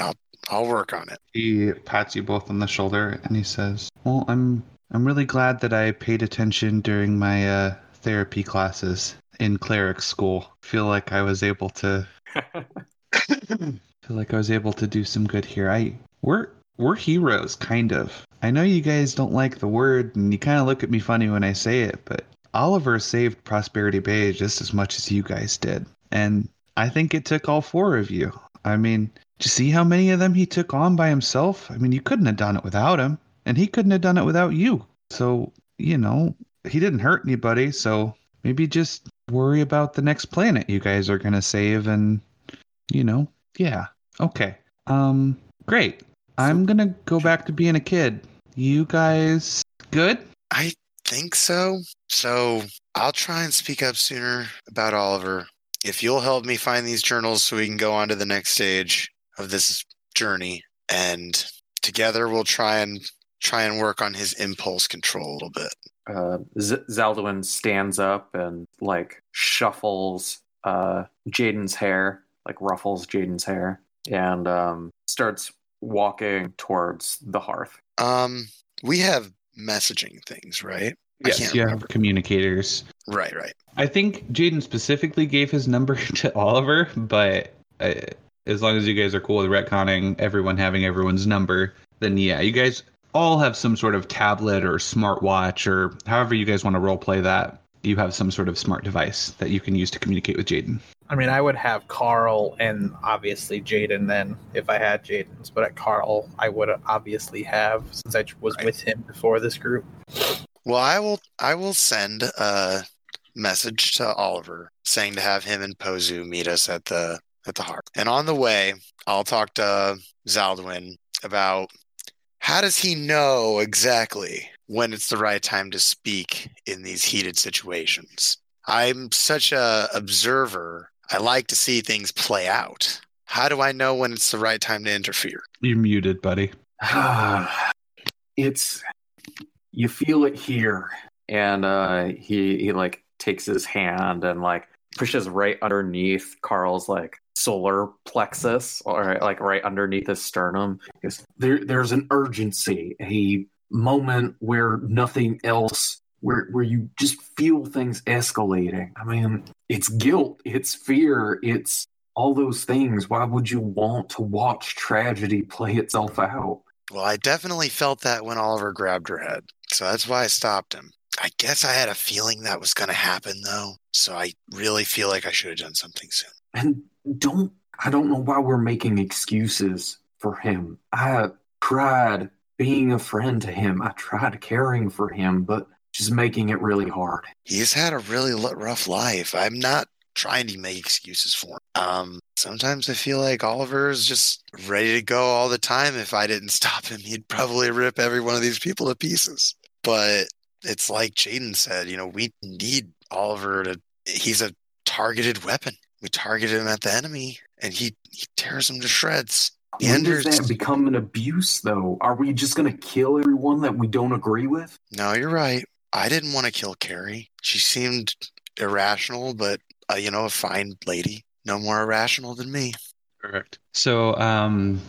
I'll I'll work on it. He pats you both on the shoulder and he says, "Well, I'm I'm really glad that I paid attention during my uh, therapy classes in cleric school. Feel like I was able to feel like I was able to do some good here. I we're we're heroes, kind of. I know you guys don't like the word, and you kind of look at me funny when I say it, but Oliver saved Prosperity Bay just as much as you guys did, and I think it took all four of you. I mean, do you see how many of them he took on by himself? I mean, you couldn't have done it without him, and he couldn't have done it without you. So, you know, he didn't hurt anybody, so maybe just worry about the next planet you guys are going to save and you know, yeah. Okay. Um great. I'm going to go back to being a kid. You guys good? I think so. So I'll try and speak up sooner about Oliver. If you'll help me find these journals so we can go on to the next stage of this journey, and together we'll try and try and work on his impulse control a little bit. Uh, Z- Zaldwin stands up and like shuffles uh, Jaden's hair, like ruffles Jaden's hair, and um, starts walking towards the hearth. Um, we have messaging things, right? I Yes, can't you remember. have communicators. Right, right. I think Jaden specifically gave his number to Oliver, but uh, as long as you guys are cool with retconning everyone having everyone's number, then yeah, you guys all have some sort of tablet or smartwatch or however you guys want to role play that. You have some sort of smart device that you can use to communicate with Jaden. I mean, I would have Carl and obviously Jaden then if I had Jaden's, but at Carl, I would obviously have since I was Right. with him before this group. Well, I will. I will send a message to Oliver saying to have him and Pozu meet us at the at the heart. And on the way, I'll talk to Zaldwin about how does he know exactly when it's the right time to speak in these heated situations. I'm such a observer. I like to see things play out. How do I know when it's the right time to interfere? You're muted, buddy. it's you feel it here. and uh, he he like takes his hand and like pushes right underneath Carl's like solar plexus or like right underneath his sternum. He goes, There, there's an urgency, a moment where nothing else, where where you just feel things escalating. I mean, it's guilt, it's fear, it's all those things. Why would you want to watch tragedy play itself out? Well, I definitely felt that when Oliver grabbed her head. So that's why I stopped him. I guess I had a feeling that was going to happen, though. So I really feel like I should have done something soon. And don't I don't know why we're making excuses for him. I tried being a friend to him. I tried caring for him, but just making it really hard. He's had a really rough life. I'm not trying to make excuses for him. Um, sometimes I feel like Oliver is just ready to go all the time. If I didn't stop him, he'd probably rip every one of these people to pieces. But it's like Jaden said, you know, we need Oliver to. He's a targeted weapon. We targeted him at the enemy, and he he tears him to shreds. The When does Enders. that become an abuse, though? Are we just going to kill everyone that we don't agree with? No, you're right. I didn't want to kill Carrie. She seemed irrational, but uh, you know, a fine lady. No more irrational than me. Correct. So, um,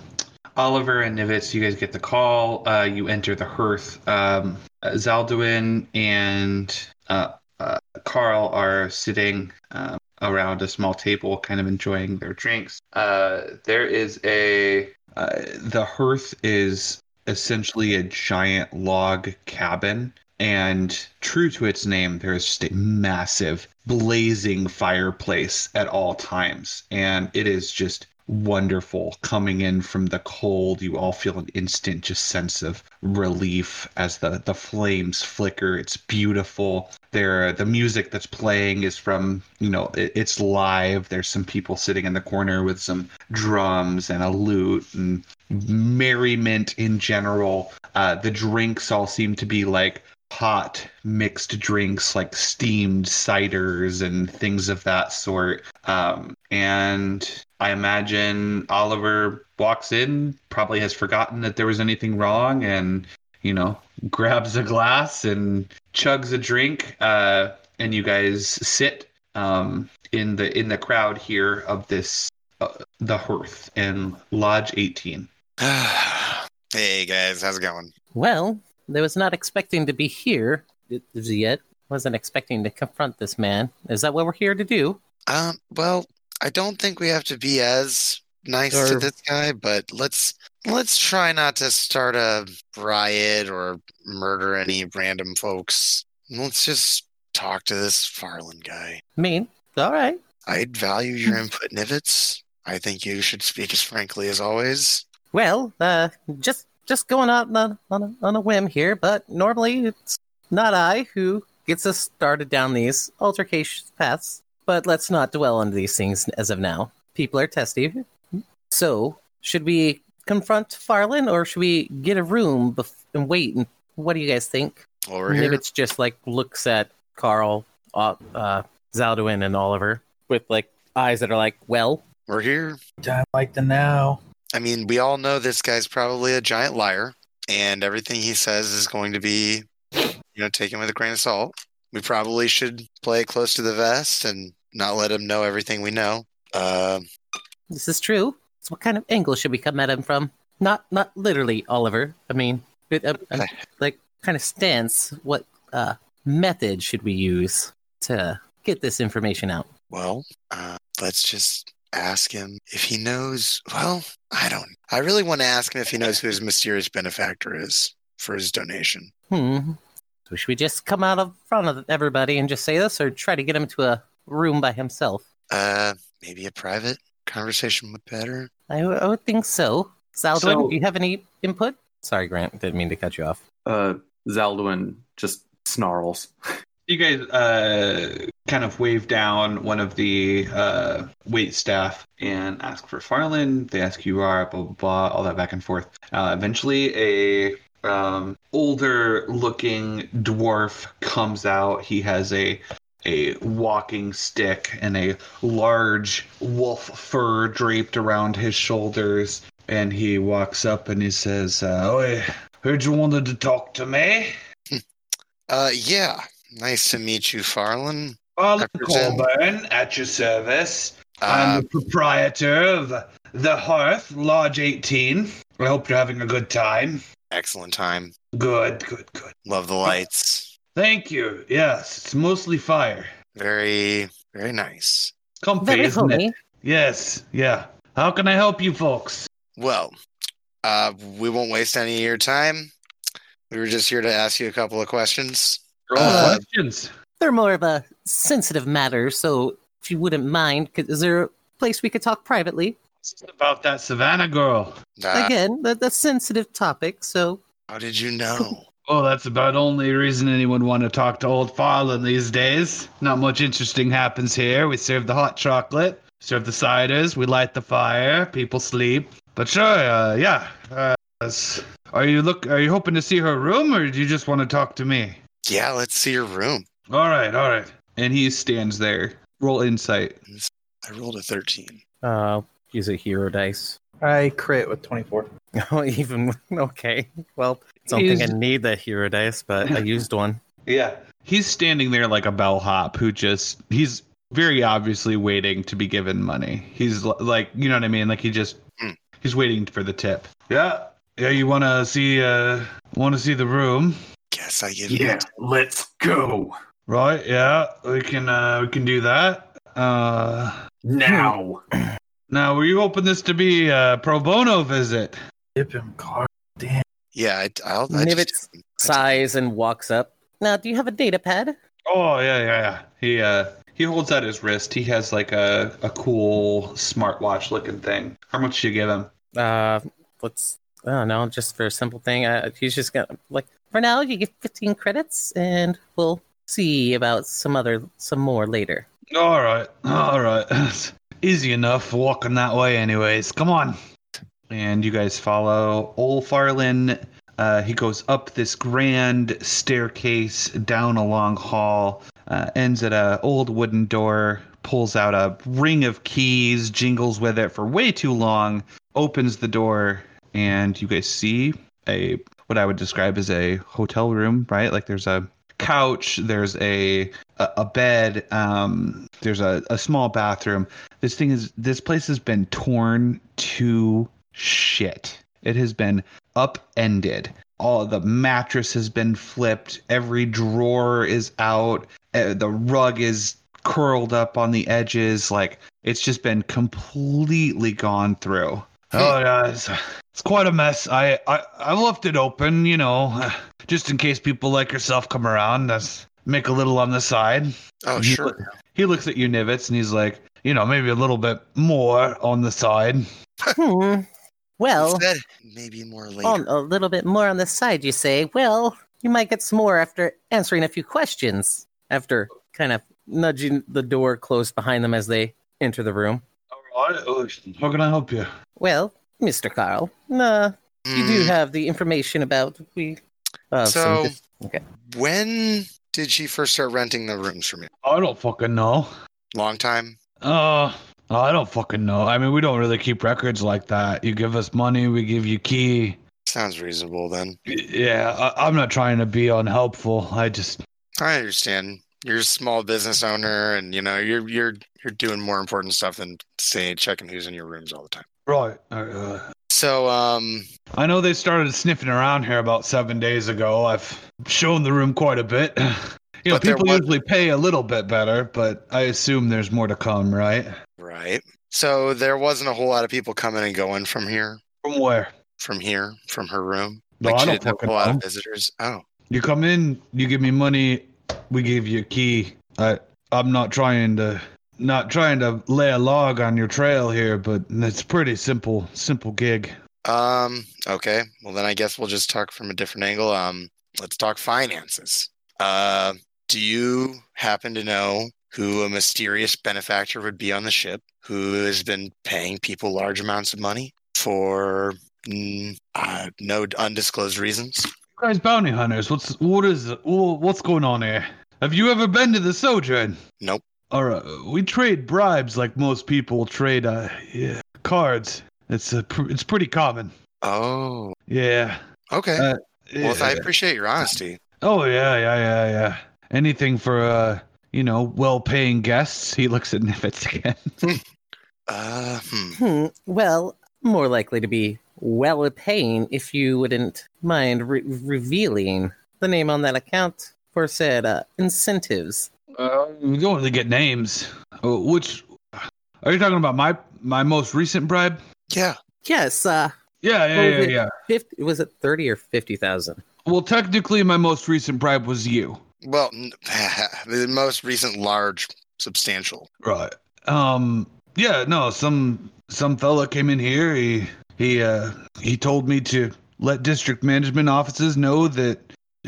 Oliver and Nivitz, you guys get the call. Uh, you enter the hearth. Um, uh, Zaldwin and uh, uh, Carl are sitting um, around a small table, kind of enjoying their drinks. Uh, there is a uh, the hearth is essentially a giant log cabin. And true to its name, there is just a massive blazing fireplace at all times. And it is just wonderful coming in from the cold. You all feel an instant just sense of relief as the, the flames flicker. It's beautiful. There, the music that's playing is from, you know, it, it's live. There's some people sitting in the corner with some drums and a lute and merriment in general. Uh, the drinks all seem to be like hot mixed drinks like steamed ciders and things of that sort. Um, and I imagine Oliver walks in, probably has forgotten that there was anything wrong, and you know grabs a glass and chugs a drink. Uh, and you guys sit um, in the in the crowd here of this uh, the hearth in Lodge 18. hey guys, how's it going? Well, I was not expecting to be here he yet. Wasn't expecting to confront this man. Is that what we're here to do? Um, well, I don't think we have to be as nice to this guy, but let's let's try not to start a riot or murder any random folks. Let's just talk to this Farland guy. mean, all right. I'd value your input, Nivitz. I think you should speak as frankly as always. Well, uh, just just going out on a, on a, on a whim here, but normally it's not I who gets us started down these altercation paths. But let's not dwell on these things as of now. People are testy. So, should we confront Farland or should we get a room bef- and wait? And what do you guys think? Well, we're here. Nivitz just like looks at Carl, uh, uh, Zaldwin, and Oliver with like eyes that are like, well, We're here. Time like the now. I mean, we all know this guy's probably a giant liar, and everything he says is going to be, you know, taken with a grain of salt. We probably should play close to the vest and not let him know everything we know. Uh, This is true. So what kind of angle should we come at him from? Not not literally, Oliver. I mean, it, uh, uh, like kind of stance. What uh, method should we use to get this information out? well, uh, let's just ask him if he knows. Well, I don't. I really want to ask him if he knows who his mysterious benefactor is for his donation. Hmm. So should we just come out of front of everybody and just say this, or try to get him to a room by himself? Uh, maybe a private conversation would be better. I, w- I would think so. Zaldwin, So- do you have any input? Sorry, Grant. Didn't mean to cut you off. uh, Zaldwin just snarls. You guys uh, kind of wave down one of the uh, wait staff and ask for Farland. They ask you are, blah blah blah, all that back and forth. Uh, eventually, a um, older looking dwarf comes out. He has a a walking stick and a large wolf fur draped around his shoulders. And he walks up and he says, uh, "Oi, heard you wanted to talk to me. Uh, yeah. Nice to meet you, Farland. Well, I Colburn, at your service. Uh, I'm the proprietor of the Hearth, Lodge 18. I hope you're having a good time. excellent time. Good, good, good. Love the lights. Thank you. Yes, it's mostly fire. Very, very nice. Comfy, Very isn't it? homey. Yes, yeah. How can I help you folks? Well, uh, we won't waste any of your time. We were just here to ask you a couple of questions. Roll Uh, questions. They're more of a sensitive matter, so if you wouldn't mind, could, is there a place we could talk privately? It's about that Savannah girl. uh, Again, that, that's sensitive topic, so how did you know? Oh, that's about the only reason anyone want to talk to old Farland these days. Not much interesting happens here. We serve the hot chocolate, serve the ciders, we light the fire, people sleep. But sure, uh, yeah. Uh, are you look? Are you hoping to see her room, or do you just want to talk to me? Yeah, let's see your room. All right, all right. And he stands there. Roll insight. I rolled a 13. Uh, use a hero dice. I crit with 24. Oh, even okay. Well, I don't think I need the hero dice, but I used one. Yeah. He's standing there like a bellhop who just he's very obviously waiting to be given money. He's l- like, you know what I mean? Like he just Hmm. he's waiting for the tip. Yeah. Yeah, you want to see uh want to see the room? Guess I give you Yeah, let's go Right? Yeah. We can uh we can do that. Uh now. now, were you hoping this to be a pro bono visit? Tip him card. Yeah, I, I'll. I Nivitz just, sighs and walks up. now do you have a data pad? Oh, yeah, yeah, yeah. He uh he holds out his wrist. He has like a a cool smartwatch looking thing. How much do you give him? Uh, let's. I don't know, just for a simple thing. Uh, he's just gonna like. For now, you get 15 credits, and we'll see about some other, some more later. All right, all right. Easy enough walking that way, anyways. Come on. And you guys follow Ol Farland. Uh, he goes up this grand staircase down a long hall, uh, ends at a old wooden door, pulls out a ring of keys, jingles with it for way too long, opens the door, and you guys see a what I would describe as a hotel room, right? Like there's a couch, there's a a, bed, um, there's a, a small bathroom. This thing is this place has been torn to shit. It has been upended. All the mattress has been flipped. Every drawer is out. Uh, the rug is curled up on the edges. Like it's just been completely gone through. Oh yeah, it's, it's quite a mess. I, I I left it open, you know, just in case people like yourself come around. That's make a little on the side. oh, He sure. look- He looks at you, Nivitz, and he's like, you know, maybe a little bit more on the side. Hmm. Well, Instead, maybe more later. on a little bit more on the side, you say. Well, you might get some more after answering a few questions. after kind of nudging the door closed behind them as they enter the room. All right, uh, how can I help you? Well, Mr. Carl, uh, you do Mm, have the information about we. Uh, so, some, okay. when did she first start renting the rooms from you? I don't fucking know. Long time? Uh, I don't fucking know. I mean, we don't really keep records like that. You give us money, we give you key. Sounds reasonable then. Yeah, I, I'm not trying to be unhelpful. I just, I understand. You're a small business owner, and you know you're you're you're doing more important stuff than say checking who's in your rooms all the time. Right. Uh, So, um, I know they started sniffing around here about seven days ago. I've shown the room quite a bit. You know, people was- usually pay a little bit better, but I assume there's more to come, right? right. So there wasn't a whole lot of people coming and going from here, From where? from here, from her room. No, Like I don't didn't have a lot know. of visitors. Oh, You come in, you give me money, we give you a key. I I'm not trying to not trying to lay a log on your trail here, but it's pretty simple simple gig. um, okay. Well, then I guess we'll just talk from a different angle. Um, let's talk finances. Uh, do you happen to know who a mysterious benefactor would be on the ship who has been paying people large amounts of money for mm, uh, no undisclosed reasons? You guys bounty hunters, what's what is what's going on here? Have you ever been to the Sojourn? Nope. All right, we trade bribes like most people trade uh yeah, cards. It's a pr- it's pretty common. Oh, Yeah. okay. Uh, Well, if I appreciate your honesty. Oh yeah, yeah, yeah, yeah. Anything for uh, you know, well-paying guests. He looks at Nivitz again. Uh, hmm. Hmm. Well, more likely to be well paying if you wouldn't mind re- revealing the name on that account for said uh, incentives. Uh, we don't really get names. Oh, which are you talking about? My my most recent bribe? Yeah. Yes. Uh, Yeah, yeah, What was yeah, it? yeah. 50, was it thirty or fifty thousand? Well, technically, my most recent bribe was you. Well, the most recent large, substantial. Right. Um. Yeah. No. Some some fella came in here. He he uh he told me to let district management offices know that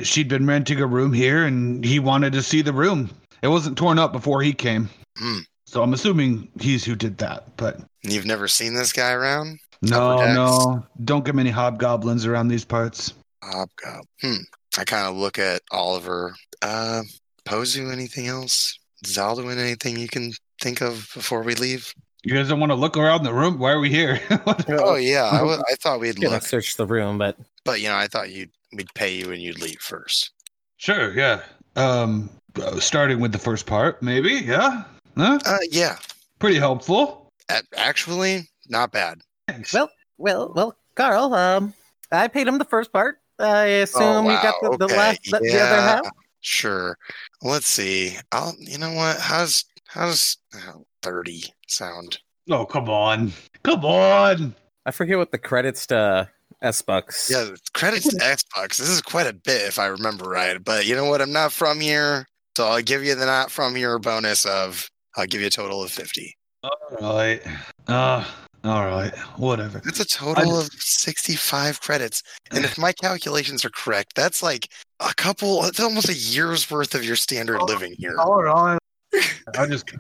she'd been renting a room here, and he wanted to see the room. It wasn't torn up before he came. Hmm. So I'm assuming he's who did that. But You've never seen this guy around? no, no, don't get many hobgoblins around these parts. Hobgob. Hmm. I kind of look at Oliver. Uh, Pozu, anything else? Zaldwin, anything you can think of before we leave? You guys don't want to look around the room? Why are we here? Oh yeah, I thought we'd Gonna look, search the room, but but you know, I thought you'd we'd pay you and you'd leave first. sure. Yeah. Um. Uh, Starting with the first part, maybe. Yeah. Huh? Uh, yeah. Pretty helpful. A- actually, not bad. Thanks. well, well, well, Carl. Um, I paid him the first part. I assume Oh, you got the, wow, the okay, last, the, the other half. Sure. Let's see. I'll. You know what? How's how's oh, thirty sound? Oh, come on. Come on. I forget what the credits to S Bucks. Yeah, credits to Xbox. This is quite a bit if I remember right. But you know what? I'm not from here, so I'll give you the not from here bonus of I'll give you a total of fifty. All right. Uh, all right. Whatever. That's a total I- of sixty-five credits. And if my calculations are correct, that's like a couple. It's almost a year's worth of your standard living here. All right. I just,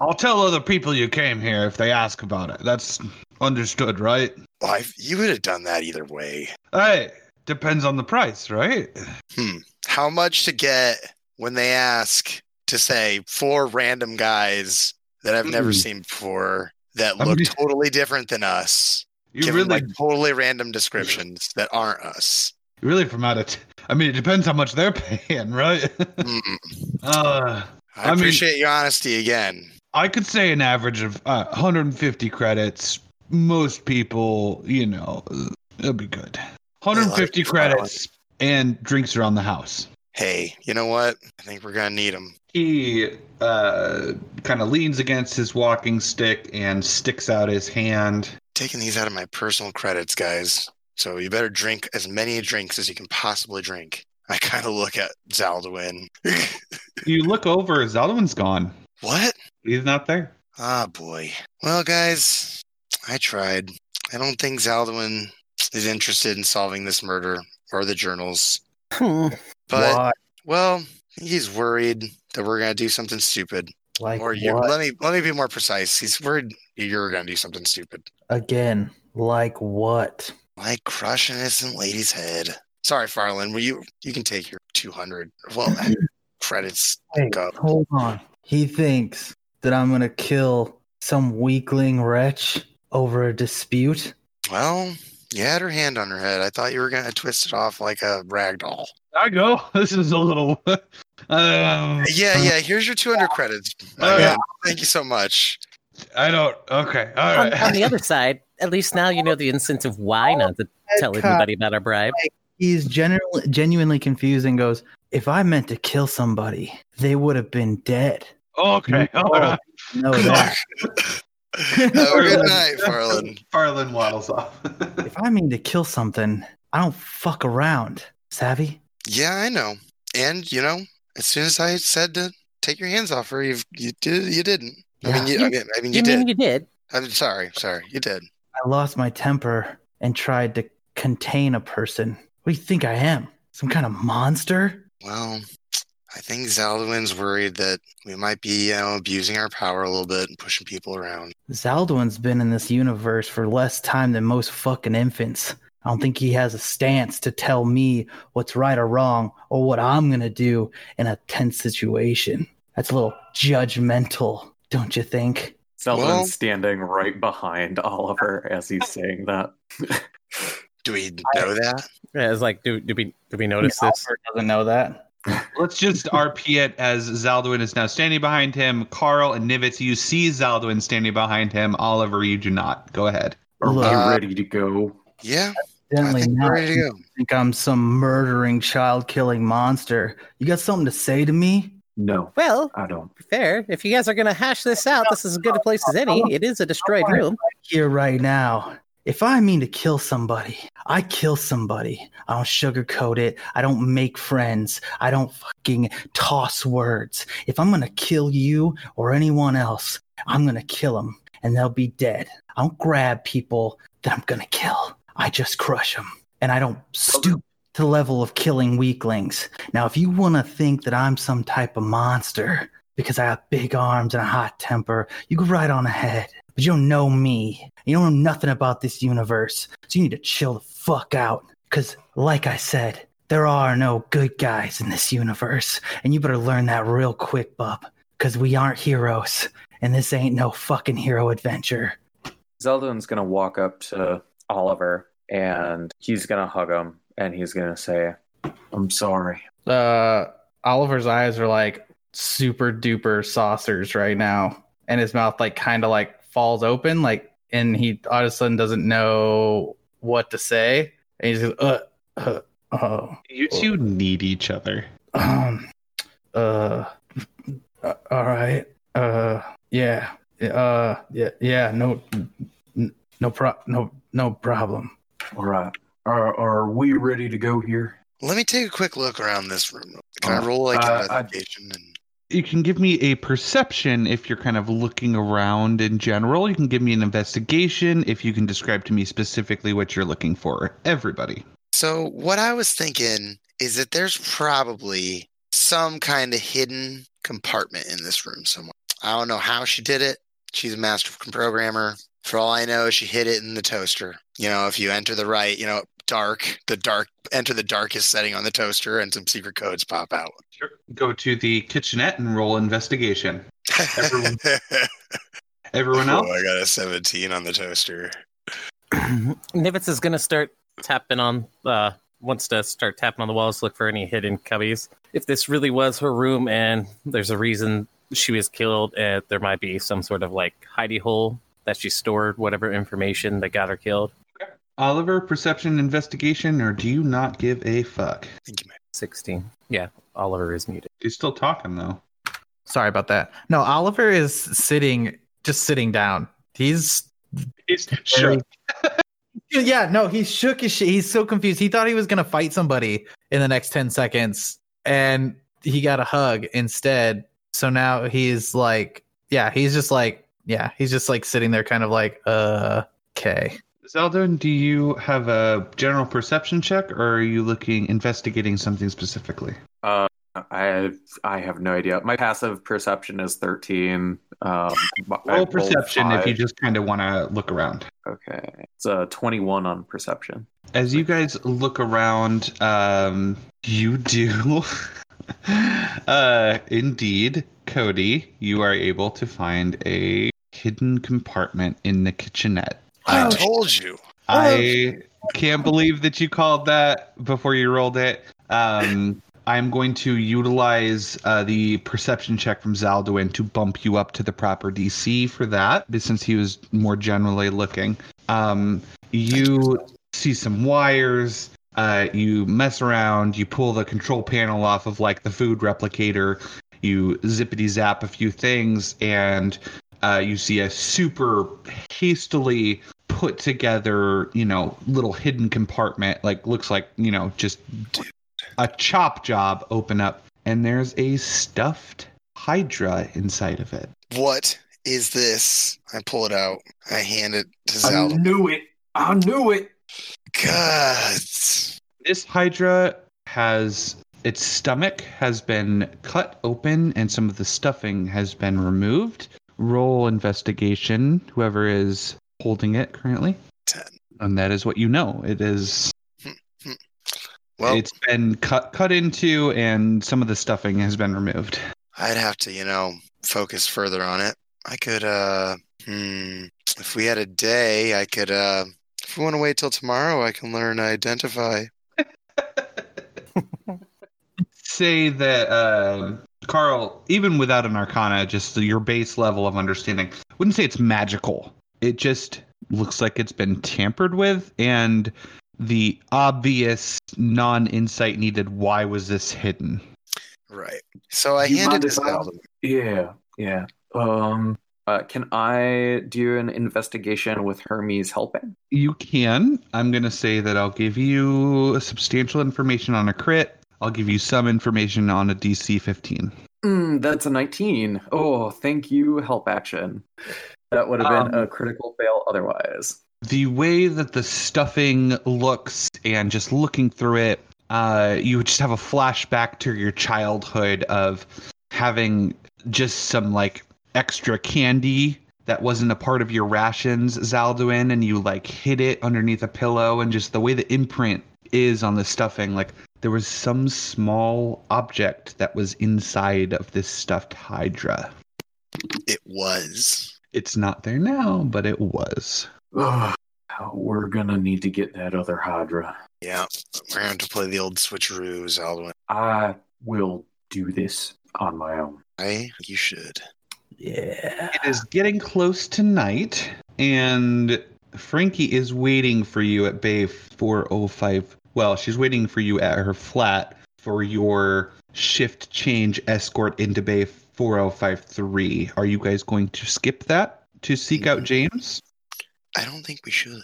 I'll tell other people you came here if they ask about it. That's understood, right? Well, you would have done that either way. Hey, depends on the price, right? Hmm. How much to get when they ask to say four random guys that I've never Mm. seen before that look mean- totally different than us? You really, like totally random descriptions that aren't us. really from out of. T- I mean, it depends how much they're paying, right? Mm. uh, I, I mean- appreciate your honesty again. I could say an average of uh, 150 credits. Most people, you know, it'll be good. 150 like credits and drinks around the house. Hey, you know what? I think we're gonna need him. He uh, kind of leans against his walking stick and sticks out his hand. Taking these out of my personal credits, guys. So you better drink as many drinks as you can possibly drink. I kind of look at Zaldwin. You look over, Zaldwin's gone. what? He's not there. Ah, boy. Well, guys, I tried. I don't think Zaldwin is interested in solving this murder or the journals. Hmm. But, Why? well, he's worried that we're going to do something stupid. Like or you let me let me be more precise. He's worried you're going to do something stupid. Again, like what? Like crush an innocent lady's head. Sorry, Farland. Will you you can take your 200. Well, credits Hey, go. hold on. He thinks that I'm gonna kill some weakling wretch over a dispute. Well, you had her hand on her head. I thought you were going to twist it off like a rag doll. I go. This is a little. um, Yeah, yeah. Here's your 200 credits. Oh, yeah. Thank you so much. I don't. Okay. All on, right. on the other side, at least now you know the incentive why not to tell anybody everybody about our bribe. He's genuinely, genuinely confused and goes, "If I meant to kill somebody, they would have been dead." okay. All right. Know that. Have a good night, Farland. Farland waddles off. if I mean to kill something, I don't fuck around. Savvy? Yeah, I know. And you know, as soon as I said to take your hands off her, you you did you didn't. I mean, you, I mean, I mean, you, You did. mean you did? I'm sorry, sorry, you did. I lost my temper and tried to contain a person. What do you think I am? Some kind of monster? Well, I think Zaldwin's worried that we might be, you know, abusing our power a little bit and pushing people around. Zaldwin's been in this universe for less time than most fucking infants. I don't think he has a stance to tell me what's right or wrong or what I'm going to do in a tense situation. That's a little judgmental, don't you think? Zaldwin's Well- standing right behind Oliver as he's saying that. Do we know that? Yeah, it's like, do, do we do we notice this? Alfred doesn't know that. Let's just RP it as Zaldwin is now standing behind him. Carl and Nivitz, you see Zaldwin standing behind him. Oliver, you do not. Go ahead. Are we Uh, ready to go? Yeah, I Evidently think not. ready to go. think I'm some murdering, child killing monster. You got something to say to me? No, Well, I don't. fair. If you guys are gonna hash this out, this is as good a place as any. It is a destroyed room. Here, right now. If I mean to kill somebody, I kill somebody. I don't sugarcoat it. I don't make friends. I don't fucking toss words. If I'm gonna kill you or anyone else, I'm gonna kill them and they'll be dead. I don't grab people that I'm gonna kill. I just crush them. And I don't stoop to the level of killing weaklings. Now, if you wanna think that I'm some type of monster because I have big arms and a hot temper, you go right on ahead. But you don't know me. You don't know nothing about this universe. So you need to chill the fuck out. Because, like I said, there are no good guys in this universe. And you better learn that real quick, bub. Because we aren't heroes. And this ain't no fucking hero adventure. Zaldwin's gonna walk up to Oliver and he's gonna hug him and he's gonna say, I'm sorry. Uh, Oliver's eyes are like super duper saucers right now. And his mouth, like, kind of like falls open. Like, and he all of a sudden doesn't know what to say. And he's just, uh, uh, oh. You two need each other. Um, uh, uh, all right. Uh, yeah. Uh, yeah, yeah. No, n- no pro, no, no problem. All right. Are, are we ready to go here? Let me take a quick look around this room. Can I Uh, roll like uh, an I- And You can give me a perception if you're kind of looking around in general. You can give me an investigation if you can describe to me specifically what you're looking for. Everybody. so what I was thinking is that there's probably some kind of hidden compartment in this room somewhere. I don't know how she did it. She's a master programmer. For all I know, she hid it in the toaster. You know, if you enter the right, you know, dark, the dark, enter the darkest setting on the toaster, and some secret codes pop out. Sure. Go to the kitchenette and roll investigation. Everyone- Everyone else? Oh, I got a 17 on the toaster. Nivitz is gonna start tapping on uh wants to start tapping on the walls, look for any hidden cubbies. If this really was her room and there's a reason she was killed, uh, there might be some sort of like hidey hole that she stored whatever information that got her killed. Oliver, perception investigation, or do you not give a fuck? Thank you, man. Sixteen. Yeah, Oliver is muted. He's still talking though. Sorry about that. No, Oliver is sitting, just sitting down. He's He's Very- yeah, no, he shook his shit. He's so confused. He thought he was gonna fight somebody in the next ten seconds, and he got a hug instead. So now he's like, yeah, he's just like, yeah, he's just like sitting there, kind of like, uh, okay. Zaldwin, do you have a general perception check, or are you looking investigating something specifically? Uh, I have, I have no idea. My passive perception is 13. Um, Roll perception if you just kind of want to look around. Okay. It's a 21 on perception. As you guys look around, um, you do. uh, indeed, Cody, you are able to find a hidden compartment in the kitchenette. I Uh, told you. I can't believe that you called that before you rolled it. Um, I'm going to utilize uh, the perception check from Zaldwin to bump you up to the proper DC for that, since he was more generally looking. Um, you see some wires. Uh, you mess around. You pull the control panel off of like the food replicator. You zippity zap a few things, and uh, you see a super hastily put together, you know, little hidden compartment. Like looks like you know just a chop job open up, and there's a stuffed Hydra inside of it. What is this? I pull it out. I hand it to Zelda. I knew it. I knew it. God. This Hydra has its stomach has been cut open and some of the stuffing has been removed. Roll investigation, whoever is holding it currently. Ten. And that is what you know. It is Well, it's been cut cut into and some of the stuffing has been removed. I'd have to, you know, focus further on it. I could, uh, hmm, if we had a day, I could, uh, If we want to wait till tomorrow, I can learn identify. Say that, um Carl, even without an arcana, just your base level of understanding, wouldn't say it's magical. It just looks like it's been tampered with, and the obvious non insight needed why was this hidden? Right. So I You handed mind this out. Yeah, yeah. Um, Uh, can I do an investigation with Hermes helping? You can. I'm going to say that I'll give you substantial information on a crit. I'll give you some information on a DC 15. Mm, that's a 19. Oh, thank you, help action. That would have been Um, a critical fail otherwise. the way that the stuffing looks and just looking through it uh, you would just have a flashback to your childhood of having just some like extra candy that wasn't a part of your rations zaldwin and you like hid it underneath a pillow and just the way the imprint is on the stuffing like there was some small object that was inside of this stuffed hydra It was. it's not there now but it was ugh, we're gonna need to get that other Hydra. Yeah. We're going to play the old switcheroo, Zaldwin. I will do this on my own. I, you should. Yeah. It is getting close to night, and Frankie is waiting for you at Bay 405. Well, she's waiting for you at her flat for your shift change escort into Bay 4053. Are you guys going to skip that to seek out James? I don't think we should.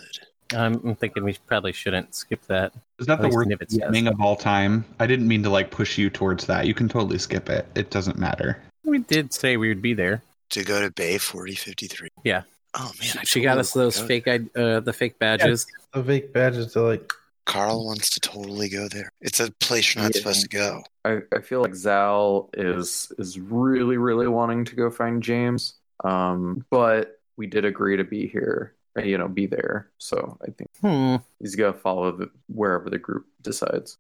I'm, I'm thinking we probably shouldn't skip that. It's not the worst if it's yes. thing of all time? I didn't mean to like push you towards that. You can totally skip it. It doesn't matter. We did say we would be there. To go to Bay 4053. Yeah. Oh, man. she I she got us those forgot. fake, uh, the fake badges. The fake badges are like, Carl wants to totally go there. It's a place you're not Yeah. supposed to go. I, I feel like Zal is is really really wanting to go find James. Um, but we did agree to be here, uh, you know, be there. So I think Hmm. he's gonna follow the, wherever the group decides.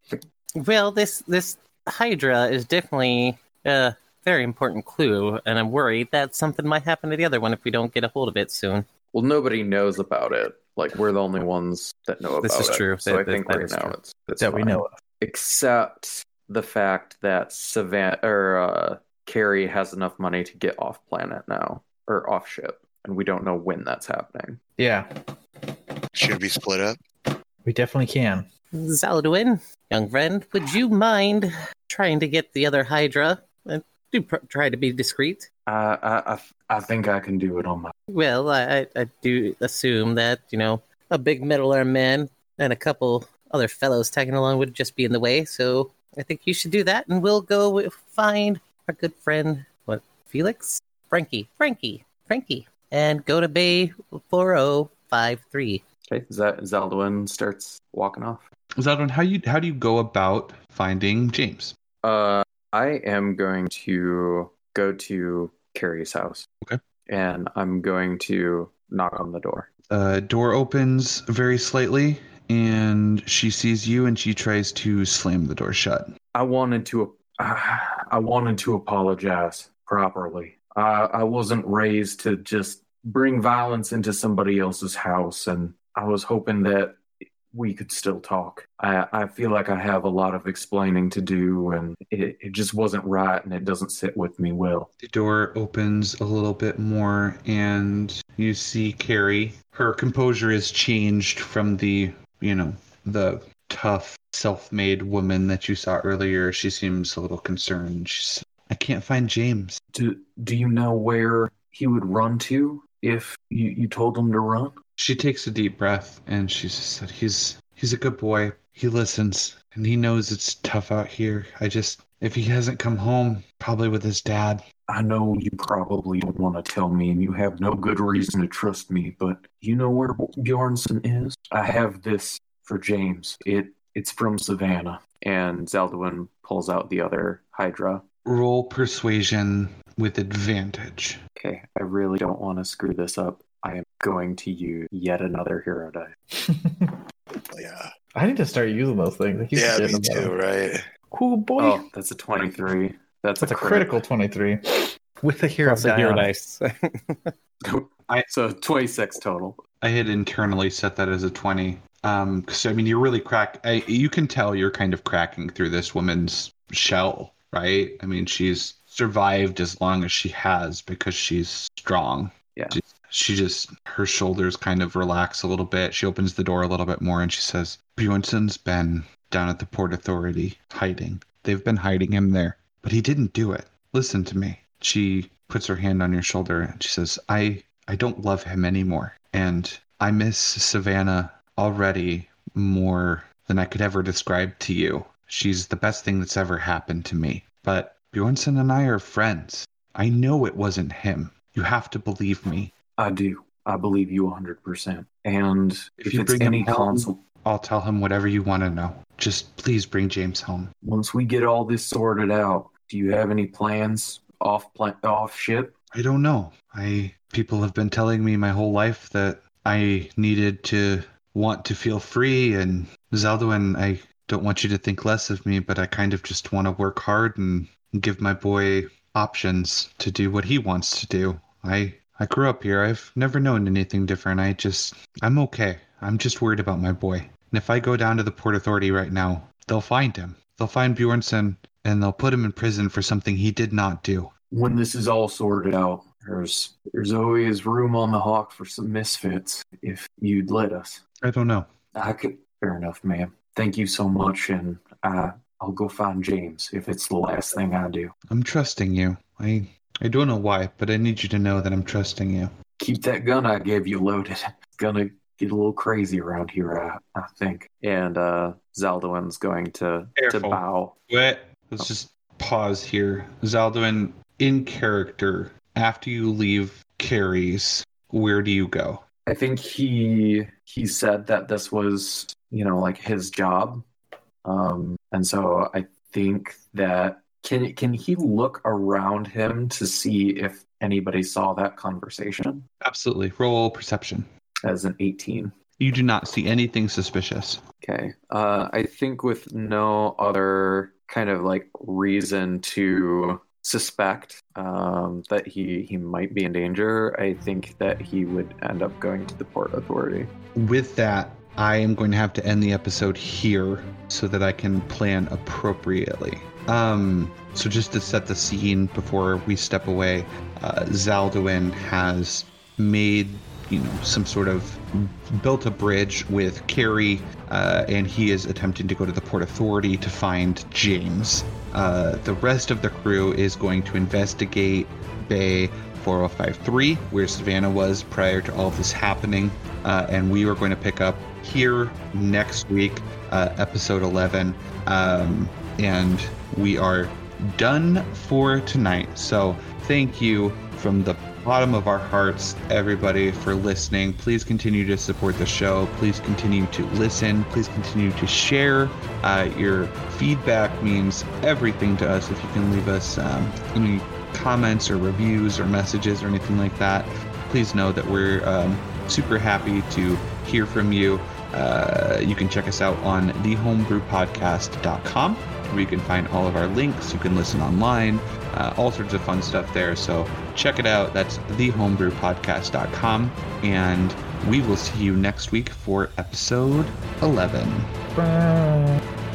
Well, this this Hydra is definitely a very important clue, and I'm worried that something might happen to the other one if we don't get a hold of it soon. Well, nobody knows about it. Like we're the only ones that know about This is it. true. So That- I that- think that right is now true. it's, it's that we know of. except the fact that Savannah or uh, Carrie has enough money to get off planet now or off ship, and we don't know when that's happening. Yeah, Should we split up? we definitely can. Zaldwin, young friend, would you mind trying to get the other Hydra? And do pr- try to be discreet. I, I, I, I think I can do it on my. Well, I, I- I do assume that, you know, a big metal arm man and a couple other fellows tagging along would just be in the way. So I think you should do that, and we'll go find our good friend, what, Felix? Frankie. Frankie. Frankie. And go to Bay 4053. Okay, is that Zaldwin starts walking off? Zaldwin, how you how do you go about finding James? Uh, I am going to go to Carrie's house. Okay. And I'm going to knock on the door. uh, door opens very slightly and she sees you and she tries to slam the door shut I wanted to. I wanted to apologize properly. I, I wasn't raised to just bring violence into somebody else's house, and I was hoping that we could still talk. I, I feel like I have a lot of explaining to do, and it, it just wasn't right, and it doesn't sit with me well. the door opens a little bit more and you see carrie her composure is changed from the you know the tough self-made woman that you saw earlier she seems a little concerned she's i can't find james Do Do you know where he would run to if you, you told him to run? She takes a deep breath and she said, "He's he's a good boy. He listens and he knows it's tough out here. I just if he hasn't come home, probably with his dad. I know you probably don't want to tell me, and you have no good reason to trust me, but you know where Bjornson is? I have this for James. It it's from Savannah. And Zaldwin pulls out the other Hydra. Roll persuasion with advantage. Okay, I really don't want to screw this up. I am going to use yet another hero die. Yeah. I need to start using those things. I Yeah, me too, them. right? Cool boy. Oh, that's a 23. That's, That's a crit. critical 23 with a hero Plus a die hero on it. dice. so 26 total. I had internally set that as a 20. Um, cause I mean, you're really crack. I, you can tell you're kind of cracking through this woman's shell, right? I mean, she's survived as long as she has because she's strong. Yeah. She, just, her shoulders kind of relax a little bit. She opens the door a little bit more and she says, Bjornson's been down at the Port Authority hiding. They've been hiding him there, but he didn't do it. Listen to me. She puts her hand on your shoulder and she says, I, I don't love him anymore. And I miss Savannah already more than I could ever describe to you. She's the best thing that's ever happened to me. But Bjornson and I are friends. I know it wasn't him. You have to believe me. I do. I believe you 100%. And If if, you it's bring him any home- I'll tell him whatever you want to know. Just please bring James home. once we get all this sorted out, do you have any plans off pla- off ship? I don't know. I people have been telling me my whole life that I needed to want to feel free and Zaldwin, I don't want you to think less of me, but I kind of just want to work hard and give my boy options to do what he wants to do. I I grew up here. I've never known anything different. I just I'm okay. I'm just worried about my boy. And if I go down to the Port Authority right now, they'll find him. They'll find Bjornson and they'll put him in prison for something he did not do. When this is all sorted out, there's there's always room on the hawk for some misfits if you'd let us. I don't know. I could fair enough, ma'am. Thank you so much and I I'll go find James if it's the last thing I do. I'm trusting you. I I don't know why, but I need you to know that I'm trusting you. Keep that gun I gave you loaded. It's gonna get a little crazy around here, I, I think. And uh, Zaldwin's going to to bow. Wait, let's just pause here. Zaldwin, in character, after you leave Carrie's, where do you go? I think he he said that this was, you know, like his job. Um and so I think that can can he look around him to see if anybody saw that conversation Absolutely. Roll perception. as an 18? You do not see anything suspicious. Okay. Uh, I think with no other kind of like reason to suspect um, that he he might be in danger, I think that he would end up going to the port authority. With that, I am going to have to end the episode here so that I can plan appropriately. Um, so just to set the scene before we step away, uh, Zaldwin has made you know some sort of built a bridge with Carrie, uh, and he is attempting to go to the port authority to find James. Uh, the rest of the crew is going to investigate Bay 4053, where Savannah was prior to all this happening, uh, and we are going to pick up here next week, uh, episode 11, um, and we are done for tonight. So thank you from the bottom of our hearts, everybody, for listening. Please continue to support the show. Please continue to listen. Please continue to share. Uh, your feedback means everything to us. If you can leave us um, any comments or reviews or messages or anything like that, please know that we're um, super happy to hear from you. Uh, you can check us out on thehomebrewpodcast.com where you can find all of our links. You can listen online, uh, all sorts of fun stuff there. So check it out. That's thehomebrewpodcast.com. And we will see you next week for episode 11. Bye.